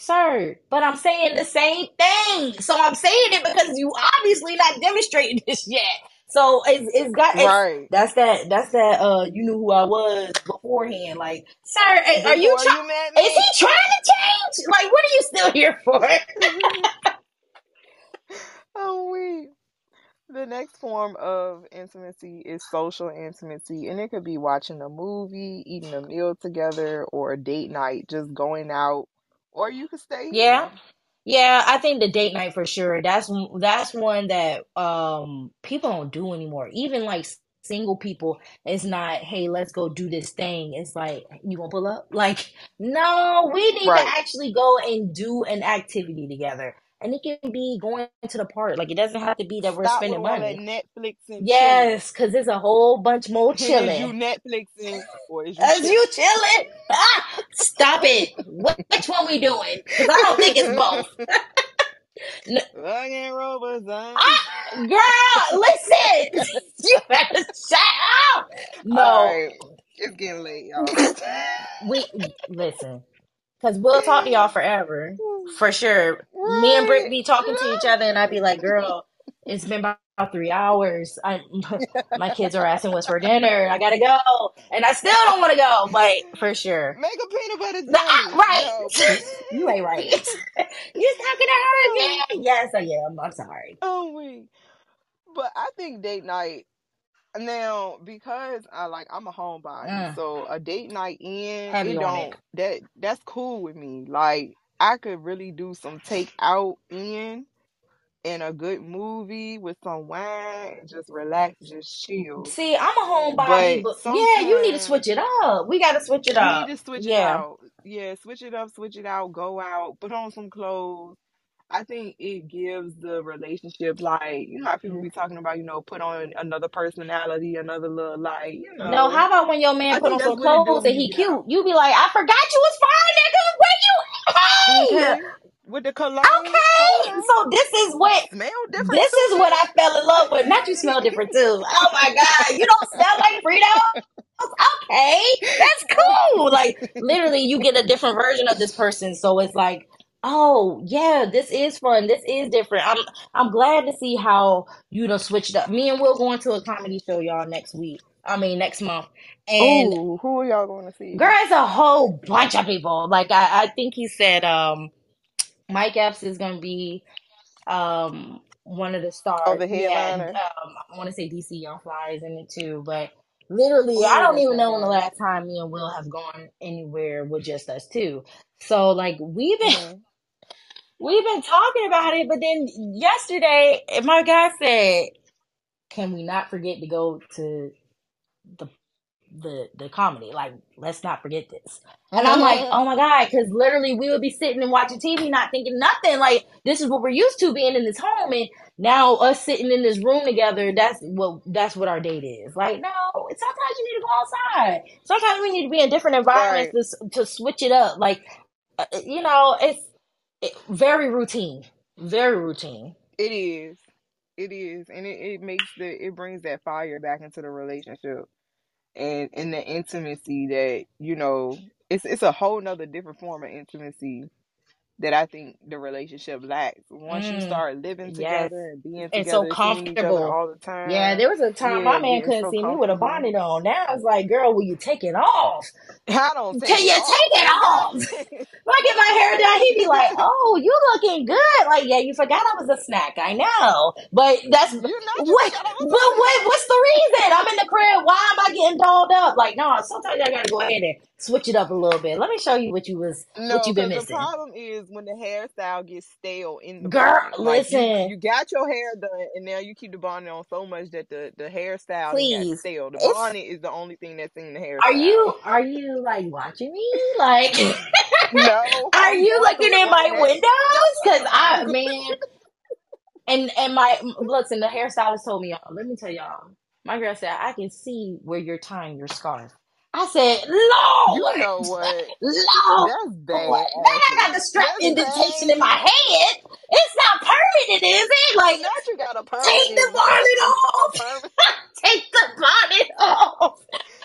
sir, but I'm saying the same thing. So I'm saying it because you obviously not demonstrating this yet. So it's, it's got, it's, Right. that's that, that's that, uh, you knew who I was beforehand. Like, sir, are are you trying, you is he trying to change? Like, what are you still here for? oh wait. The next form of intimacy is social intimacy, and it could be watching a movie, eating a meal together, or a date night, just going out, or you could stay Yeah. in. Yeah, I think the date night for sure. That's that's one that um people don't do anymore. Even like single people, it's not, hey, let's go do this thing. It's like, you gonna pull up? Like, no, we need to actually go and do an activity together. And it can be going to the park. Like, it doesn't have to be that we're Stop spending money. Netflix and. Yes, because there's a whole bunch more Is you chilling. Netflixing or is you As chilling? you chilling? Ah, stop it. Wh- Which one we doing? Because I don't think it's both. N- Fucking robots? Ah, girl, listen. you better shut up. No, right, it's getting late, y'all. we listen. Because we'll talk to y'all forever. For sure. Me and Britt be talking to each other, and I'd be like, girl, it's been about three hours. I, my kids are asking what's for dinner. I gotta go. And I still don't want to go, but for sure. Make a peanut butter No, jelly. right. No, you ain't right. You're talking to her again? Yes, I am. I'm sorry. Oh wait. But I think date night now because I like I'm a homebody, Mm, so a date night in heavy it don't that that's cool with me. Like I could really do some take out in and a good movie with some wine and just relax, just chill. See, I'm a homebody, But but yeah, you need to switch it up. We got to switch it we need up. to switch it out. Yeah, switch it up, switch it out, go out, put on some clothes. I think it gives the relationship like you know how people be mm-hmm. talking about, you know, put on another personality, another little like, you know. No, how about when your man I put on some what it do clothes and he get cute? You be like, I forgot you was fine, nigga. Where you? Hey, Okay. With the cologne, okay. So this is what Smell different this too is what I fell in love with. Not you smell different too. Oh my god, you don't smell like Frito. Okay, that's cool. Like literally, you get a different version of this person. So it's like, oh yeah, this is fun. This is different. I'm I'm glad to see how you done switched up. Me and Will going to a comedy show, y'all, next week. I mean next month. And Ooh, who are y'all going to see? girl, it's a whole bunch of people. Like I, I think he said um Mike Epps is gonna be um one of the stars. Oh, the Yeah, headliner. um I wanna say DC Young Fly is in it too, but literally I don't even know when the last time me and Will have gone anywhere with just us two. So like we've been hmm we've been talking about it, but then yesterday my guy said, Can we not forget to go to the the the comedy. Like, let's not forget this. And I'm like, oh my god, because literally we would be sitting and watching TV, not thinking nothing. Like, this is what we're used to being in this home, and now us sitting in this room together. That's what that's what our date is. Like, no, sometimes you need to go outside. Sometimes we need to be in different environments Right. to to switch it up. Like, uh, you know, it's it, very routine, very routine. It is. It is. And it, it makes the it brings that fire back into the relationship and and the intimacy that, you know, it's it's a whole nother different form of intimacy that I think the relationship lacks. Once you Mm, start living yes, together and being together and so together, seeing each other comfortable. all the time. Yeah, there was a time yeah, my man couldn't so see me with a bonnet on. Now it's like, girl, will you take it off? I don't Can you off. take it off? When I get my hair done, he'd be like, "Oh, you looking good." Like, yeah, you forgot I was a snack. I know, but that's you you what. But what? What's the reason? I'm in the crib. Why am I getting dolled up? Like, no. Sometimes I gotta go ahead and switch it up a little bit. Let me show you what you was, what No, you been because the problem is when the hairstyle gets stale in the girl. Like you, Listen, you got your hair done, and now you keep the bonnet on so much that the the hairstyle done got stale. The It's. bonnet is the only thing that's in the hair. Are you? Are you like watching me? Like. No, Are you looking in my windows? Cause I, man, and and my listen, the hairstylist told me, y'all. Let me tell y'all. My girl said I can see where you're tying your scarf. I said, You Lord, know what? Lord. That's bad, Now I got the strap That's indentation in my head. It's not permanent, is it? Like, you got a take the bonnet off. Take the bonnet off.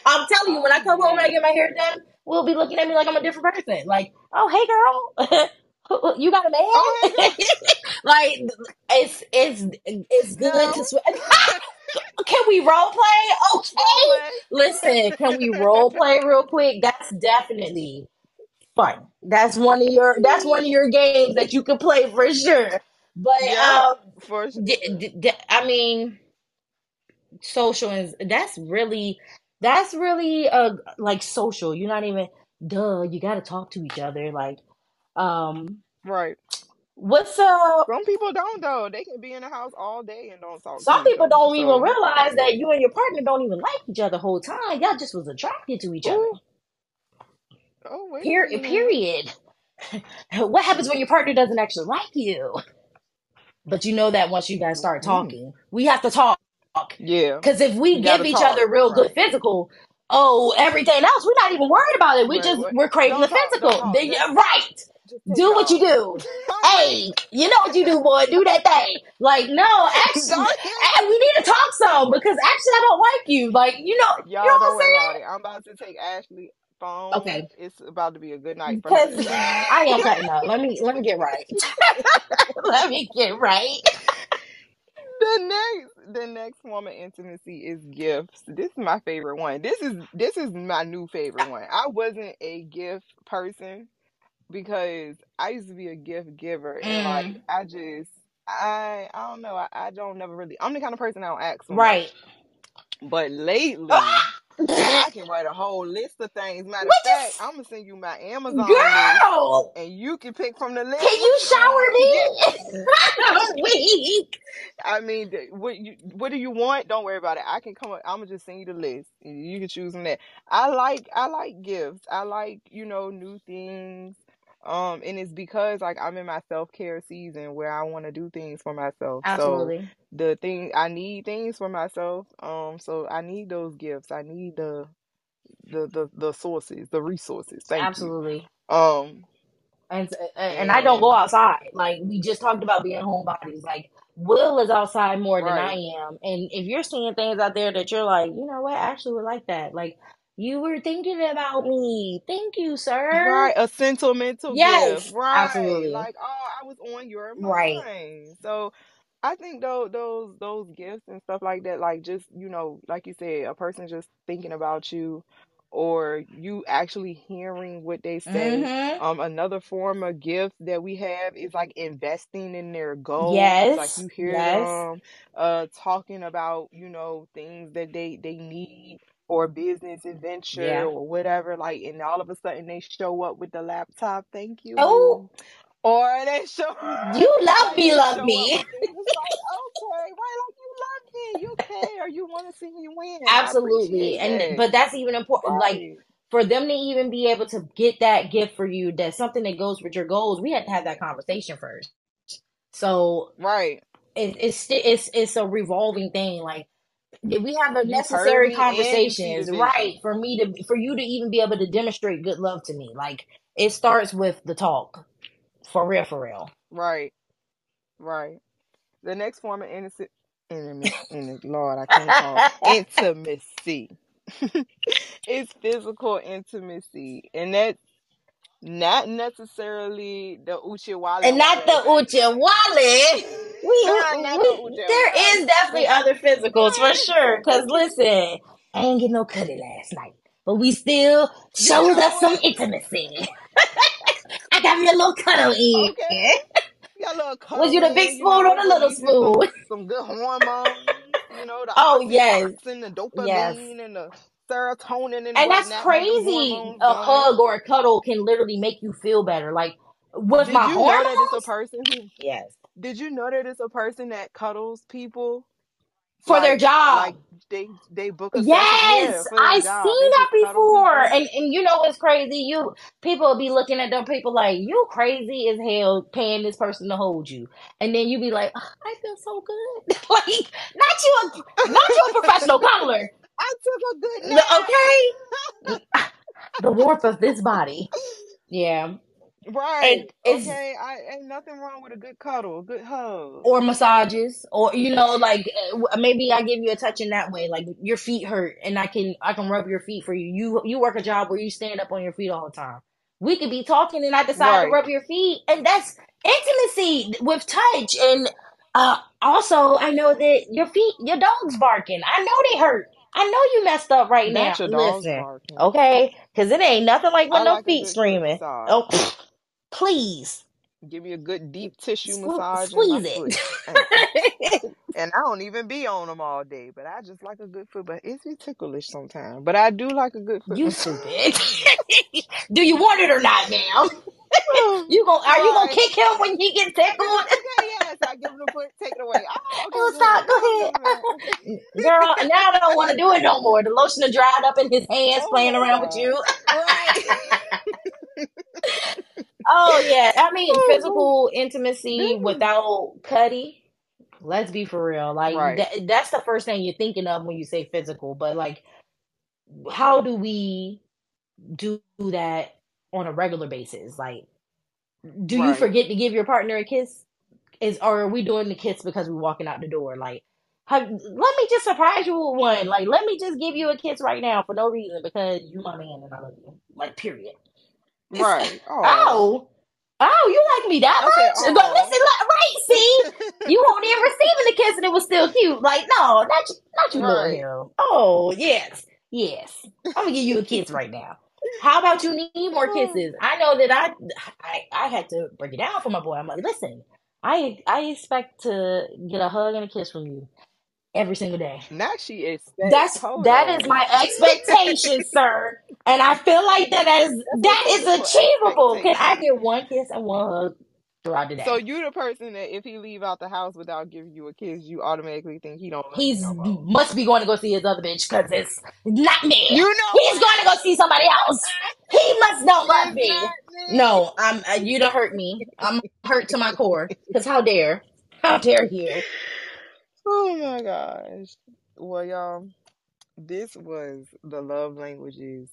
I'm telling you, when I come home and I get my hair done, we'll be looking at me like I'm a different person. Like, oh hey girl, you got a man? Oh, like, it's it's it's good No. to sweat. Can we role play? Okay. Listen, can we role play real quick? That's definitely fun. That's one of your that's one of your games that you can play for sure. But Yeah, um, for sure. d- d- d- I mean, social is that's really that's really uh like social. You're not even duh. You got to talk to each other. Like, um, Right. What's up? Some people don't though. They can be in the house all day and don't talk Some people don't even realize that you and your partner don't even like each other the whole time. Y'all just was attracted to each other. oh wait a Period. what happens when your partner doesn't actually like you? But you know that once you guys start Mm. talking, we have to talk. Yeah, Because if we you give each talk. other real good physical, oh, everything else, we're not even worried about it. We Right. just we're craving Don't the talk. Physical. Then- right. Do what you do. Hey, you know what you do, boy. Do that thing. Like, no, actually, hey, we need to talk some because actually I don't like you. Like, you know, you Y'all know what don't I'm worry saying? about it. I'm about to take Ashley phone. Okay. It's about to be a good night. Because I am cutting up. Let me let me get right. let me get right. the next the next form of intimacy is gifts. This is my favorite one. This is this is my new favorite one. I wasn't a gift person because I used to be a gift giver and like Mm, I just I I don't know. I, I don't never really I'm the kind of person I don't ask much. right. But lately Ah! I can write a whole list of things. Matter of fact, I'm gonna send you my Amazon list girl? and you can pick from the list Can you shower me? I'm weak. I mean, what you what do you want? Don't worry about it. I can come. up I'm gonna just send you the list. and You can choose from that. I like I like gifts. I like you know new things. Um, and it's because like I'm in my self care season where I want to do things for myself. So Absolutely. the thing I need things for myself. Um, so I need those gifts. I need the the the the sources, the resources. Thank you. Absolutely. Um, And and I don't go outside. Like we just talked about being homebodies. Like Will is outside more than I am. And if you're seeing things out there that you're like, you know what, I actually would like that. Like you were thinking about me. Thank you, sir. right, a sentimental gift. Yes, Right, absolutely. like oh, I was on your mind. Right. So I think those those those gifts and stuff like that, like just you know, like you said, a person just thinking about you, or you actually hearing what they say. Mm-hmm. Um, another form of gift that we have is like investing in their goals. Yes, Like you hear Yes. them uh talking about, you know, things that they they need for a business adventure Yeah. or whatever, like and all of a sudden they show up with the laptop, thank you, Oh. Or they show you love me, love up me. with things. It's like, okay, right, like you love me, you care, you want to see me win. Absolutely. And that. but that's even important. Like for them to even be able to get that gift for you, that's something that goes with your goals. We had to have that conversation first. So Right. it, it's it's it's a revolving thing. Like we have the necessary me and you see the conversations, right? For me to for you to even be able to demonstrate good love to me, like it starts with the talk, for real, for real. Right. Right. The next form of innocent intimacy, Lord, I can't talk. Intimacy. it's physical intimacy, and that's not necessarily the uchi wale and not the wale. uche wale. We, not we, the there is definitely other physicals for sure. Cause listen, I ain't get no cutty last night, but we still showed us some intimacy. I got me a little cuddle in. Okay. Was you the big you spoon or the little releasing some spoon? some good hormones, you know, the Oh yes, oxytocin, the yes. dopamine, and the serotonin and And that's whatnot. Get them crazy. hormones A hug or a cuddle can literally make you feel better. Like with Did my you know that it's a person who? yes, Did you know that it's a person that cuddles people? for their job. like they they book a Yes, I job. seen that before, and and you know what's crazy? You people will be looking at them people like you crazy as hell, paying this person to hold you, and then you be like, "Oh, I feel so good, like not you, a, not you a professional cuddler, I took a good nap. okay? The warmth of this body, yeah, Right. and Okay. I ain't nothing wrong with a good cuddle, a good hug. or massages or you know like uh, maybe i give you a touch in that way like your feet hurt and i can i can rub your feet for you you you work a job where you stand up on your feet all the time we could be talking and i decide to rub your feet and that's intimacy with touch and uh also i know that your feet your dog's barking i know they hurt i know you messed up right now your dog's listen barking. okay because it ain't nothing like I when no like feet screaming massage. oh please Give me a good deep tissue Sque- massage in my squeeze foot. it. And, and I don't even be on them all day, but I just like a good foot. But it's be ticklish sometimes. But I do like a good foot you stupid. Do you want it or not, ma'am? Oh, you gon' are you gonna kick him when he gets tickled? Okay, yes. I give him the foot, take it away. Oh, Oh, okay, stop. Go ahead. Girl, now I don't want to do it no more. The lotion done dried up in his hands Oh playing around with you. Oh, oh yeah, I mean Oh, physical intimacy mm. without Cuddy. Let's be for real. Like Right. that, that's the first thing you're thinking of when you say physical. But like, how do we do that on a regular basis? Like, do you forget to give your partner a kiss? Is or are we doing the kiss because we're walking out the door? Like, have, let me just surprise you with one. Like, let me just give you a kiss right now for no reason because you my man and I love you. Like, period. Right. Oh. Oh, oh, you like me that much? But oh. listen, like, right? See, you won't even receiving the kiss, and it was still cute. Like, no, not you, not you, Right. Oh, yes, yes. I'm gonna give you a kiss right now. How about you need more kisses? I know that I, I, I had to break it down for my boy. I'm like, listen, I, I expect to get a hug and a kiss from you every single day. Now she expects. That's hold that on. is my expectation, sir. And I feel like that is that is achievable. Can I get one kiss and one hug throughout the day? So you the person that if he leave out the house without giving you a kiss, you automatically think he don't He's no must be going to go see his other bitch because it's not me. You know He's going to go see somebody else. He must not love me. me. No, I'm. Uh, you don't hurt me. I'm hurt to my core. Because how dare, how dare you? Oh my gosh. Well, y'all, this was the love languages.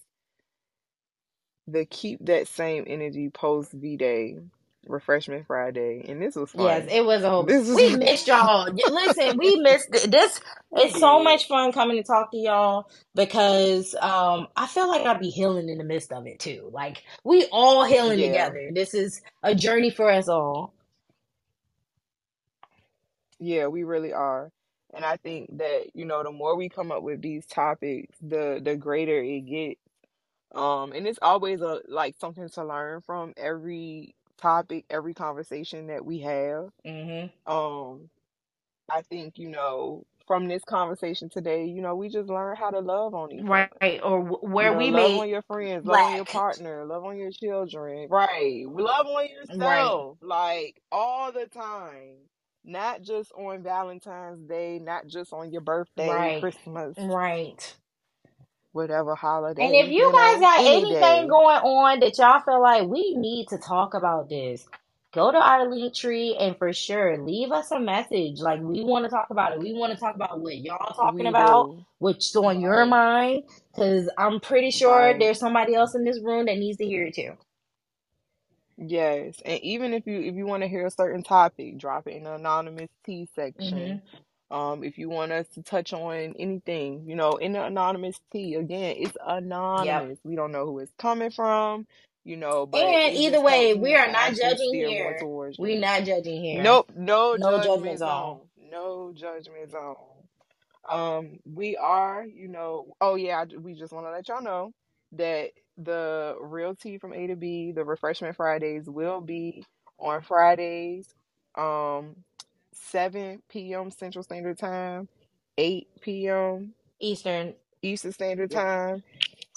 The keep that same energy post V Day refreshment Friday, and this was fun. Yes, it was a whole. This was- we missed y'all. Listen, we missed this. It's so much fun coming to talk to y'all because um I feel like I'd be healing in the midst of it too. Like we all healing Yeah. together. This is a journey for us all. Yeah, we really are. And I think that, you know, the more we come up with these topics, the the greater it gets. Um, and it's always a like something to learn from every topic, every conversation that we have. Mm-hmm. Um, I think, you know, from this conversation today, you know, we just learn how to love on each other. Right, or wh- You where know, we love on your friends, love on your partner, love on your children. Right. Love on yourself. Like all the time. Not just on Valentine's Day, not just on your birthday, Right. Christmas, right. Whatever holiday. And if you guys know, got any anything day. going on that y'all feel like we need to talk about this, go to our link tree and for sure leave us a message. Like we want to talk about it. We want to talk about what y'all talking We about, do. what's on your mind. Because I'm pretty sure Right. there's somebody else in this room that needs to hear it too. Yes, and even if you if you want to hear a certain topic, drop it in the anonymous tea section. Mm-hmm. Um, if you want us to touch on anything, you know, in the anonymous tea, again, it's anonymous. We don't know who it's coming from, you know, but And either way, we are not judging here. We're not judging here. Nope, no, No judgment judgment zone. zone. No judgment zone. Um, we are, you know, oh yeah, I, we just want to let y'all know that the real tea from A to B, the refreshment Fridays will be on Fridays, um, 7 p.m. Central Standard Time, 8 p.m. Eastern. Eastern Standard Time,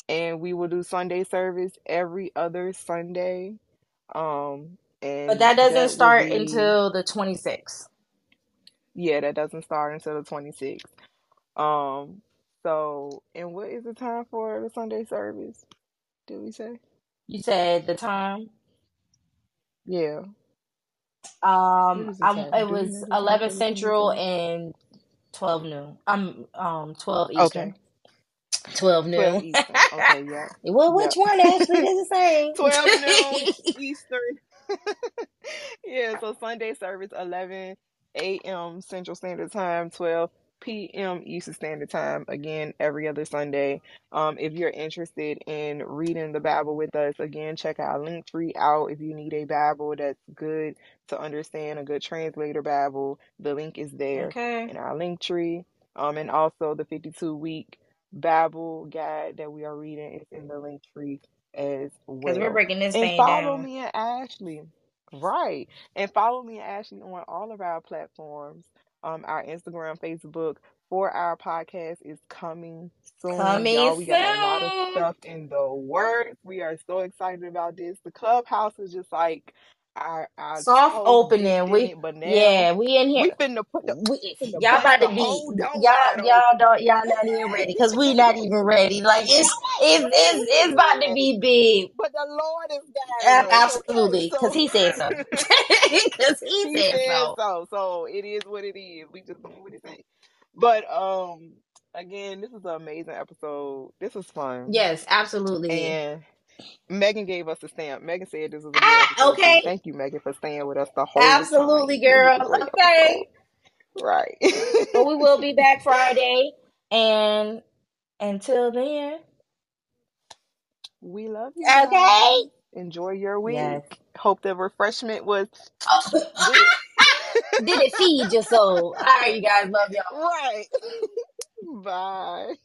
and we will do Sunday service every other Sunday. Um, and But that doesn't will start be- until the 26th. Yeah, that doesn't start until the 26th. Um, so, and what is the time for the Sunday service? Did we say? You said the time. Yeah. Um, What is the I'm, it was know the 11 Central and 12 noon. Um, um, 12 Eastern. Okay. 12 noon. 12 Eastern. Okay, yeah. well, which Yep. one actually is the same? 12 noon Eastern. yeah, so Sunday service 11 a.m. Central Standard Time, 12 p.m. Eastern Standard Time. Again, every other Sunday. Um, if you're interested in reading the Bible with us, again, check our link tree out. If you need a Bible that's good to understand, a good translator Bible, the link is there Okay. in our link tree. Um, and also the 52 week Bible guide that we are reading is in the link tree as Because we're breaking this And thing follow down. me and Ashley. Right. And follow me and Ashley on all of our platforms. Um, our Instagram, Facebook for our podcast is coming soon. Coming Y'all, we got a lot of stuff in the works. We are so excited about this. The clubhouse is just like our our Soft opening. We it, but now yeah, we in here. we finna put the We, finna y'all about to be y'all y'all don't y'all not even ready because we not even ready. Like it's it's it's it's about to be big. But the Lord is Ab- guiding us, okay? Absolutely, because he said so. Because he he said so. so. So it is what it is. We just doing what he say. But um again, this is an amazing episode. This was fun. Yes, absolutely. And Megan gave us a stamp. Megan said this was a good Ah, okay. Thank you, Megan, for staying with us the whole time. Absolutely, It was a girl. Okay. Right. But we will be back Friday. And until then, we love you okay. guys. Enjoy your week. Yes. Hope the refreshment was Oh, did it feed your soul? All right, you guys. Love y'all. right. Bye.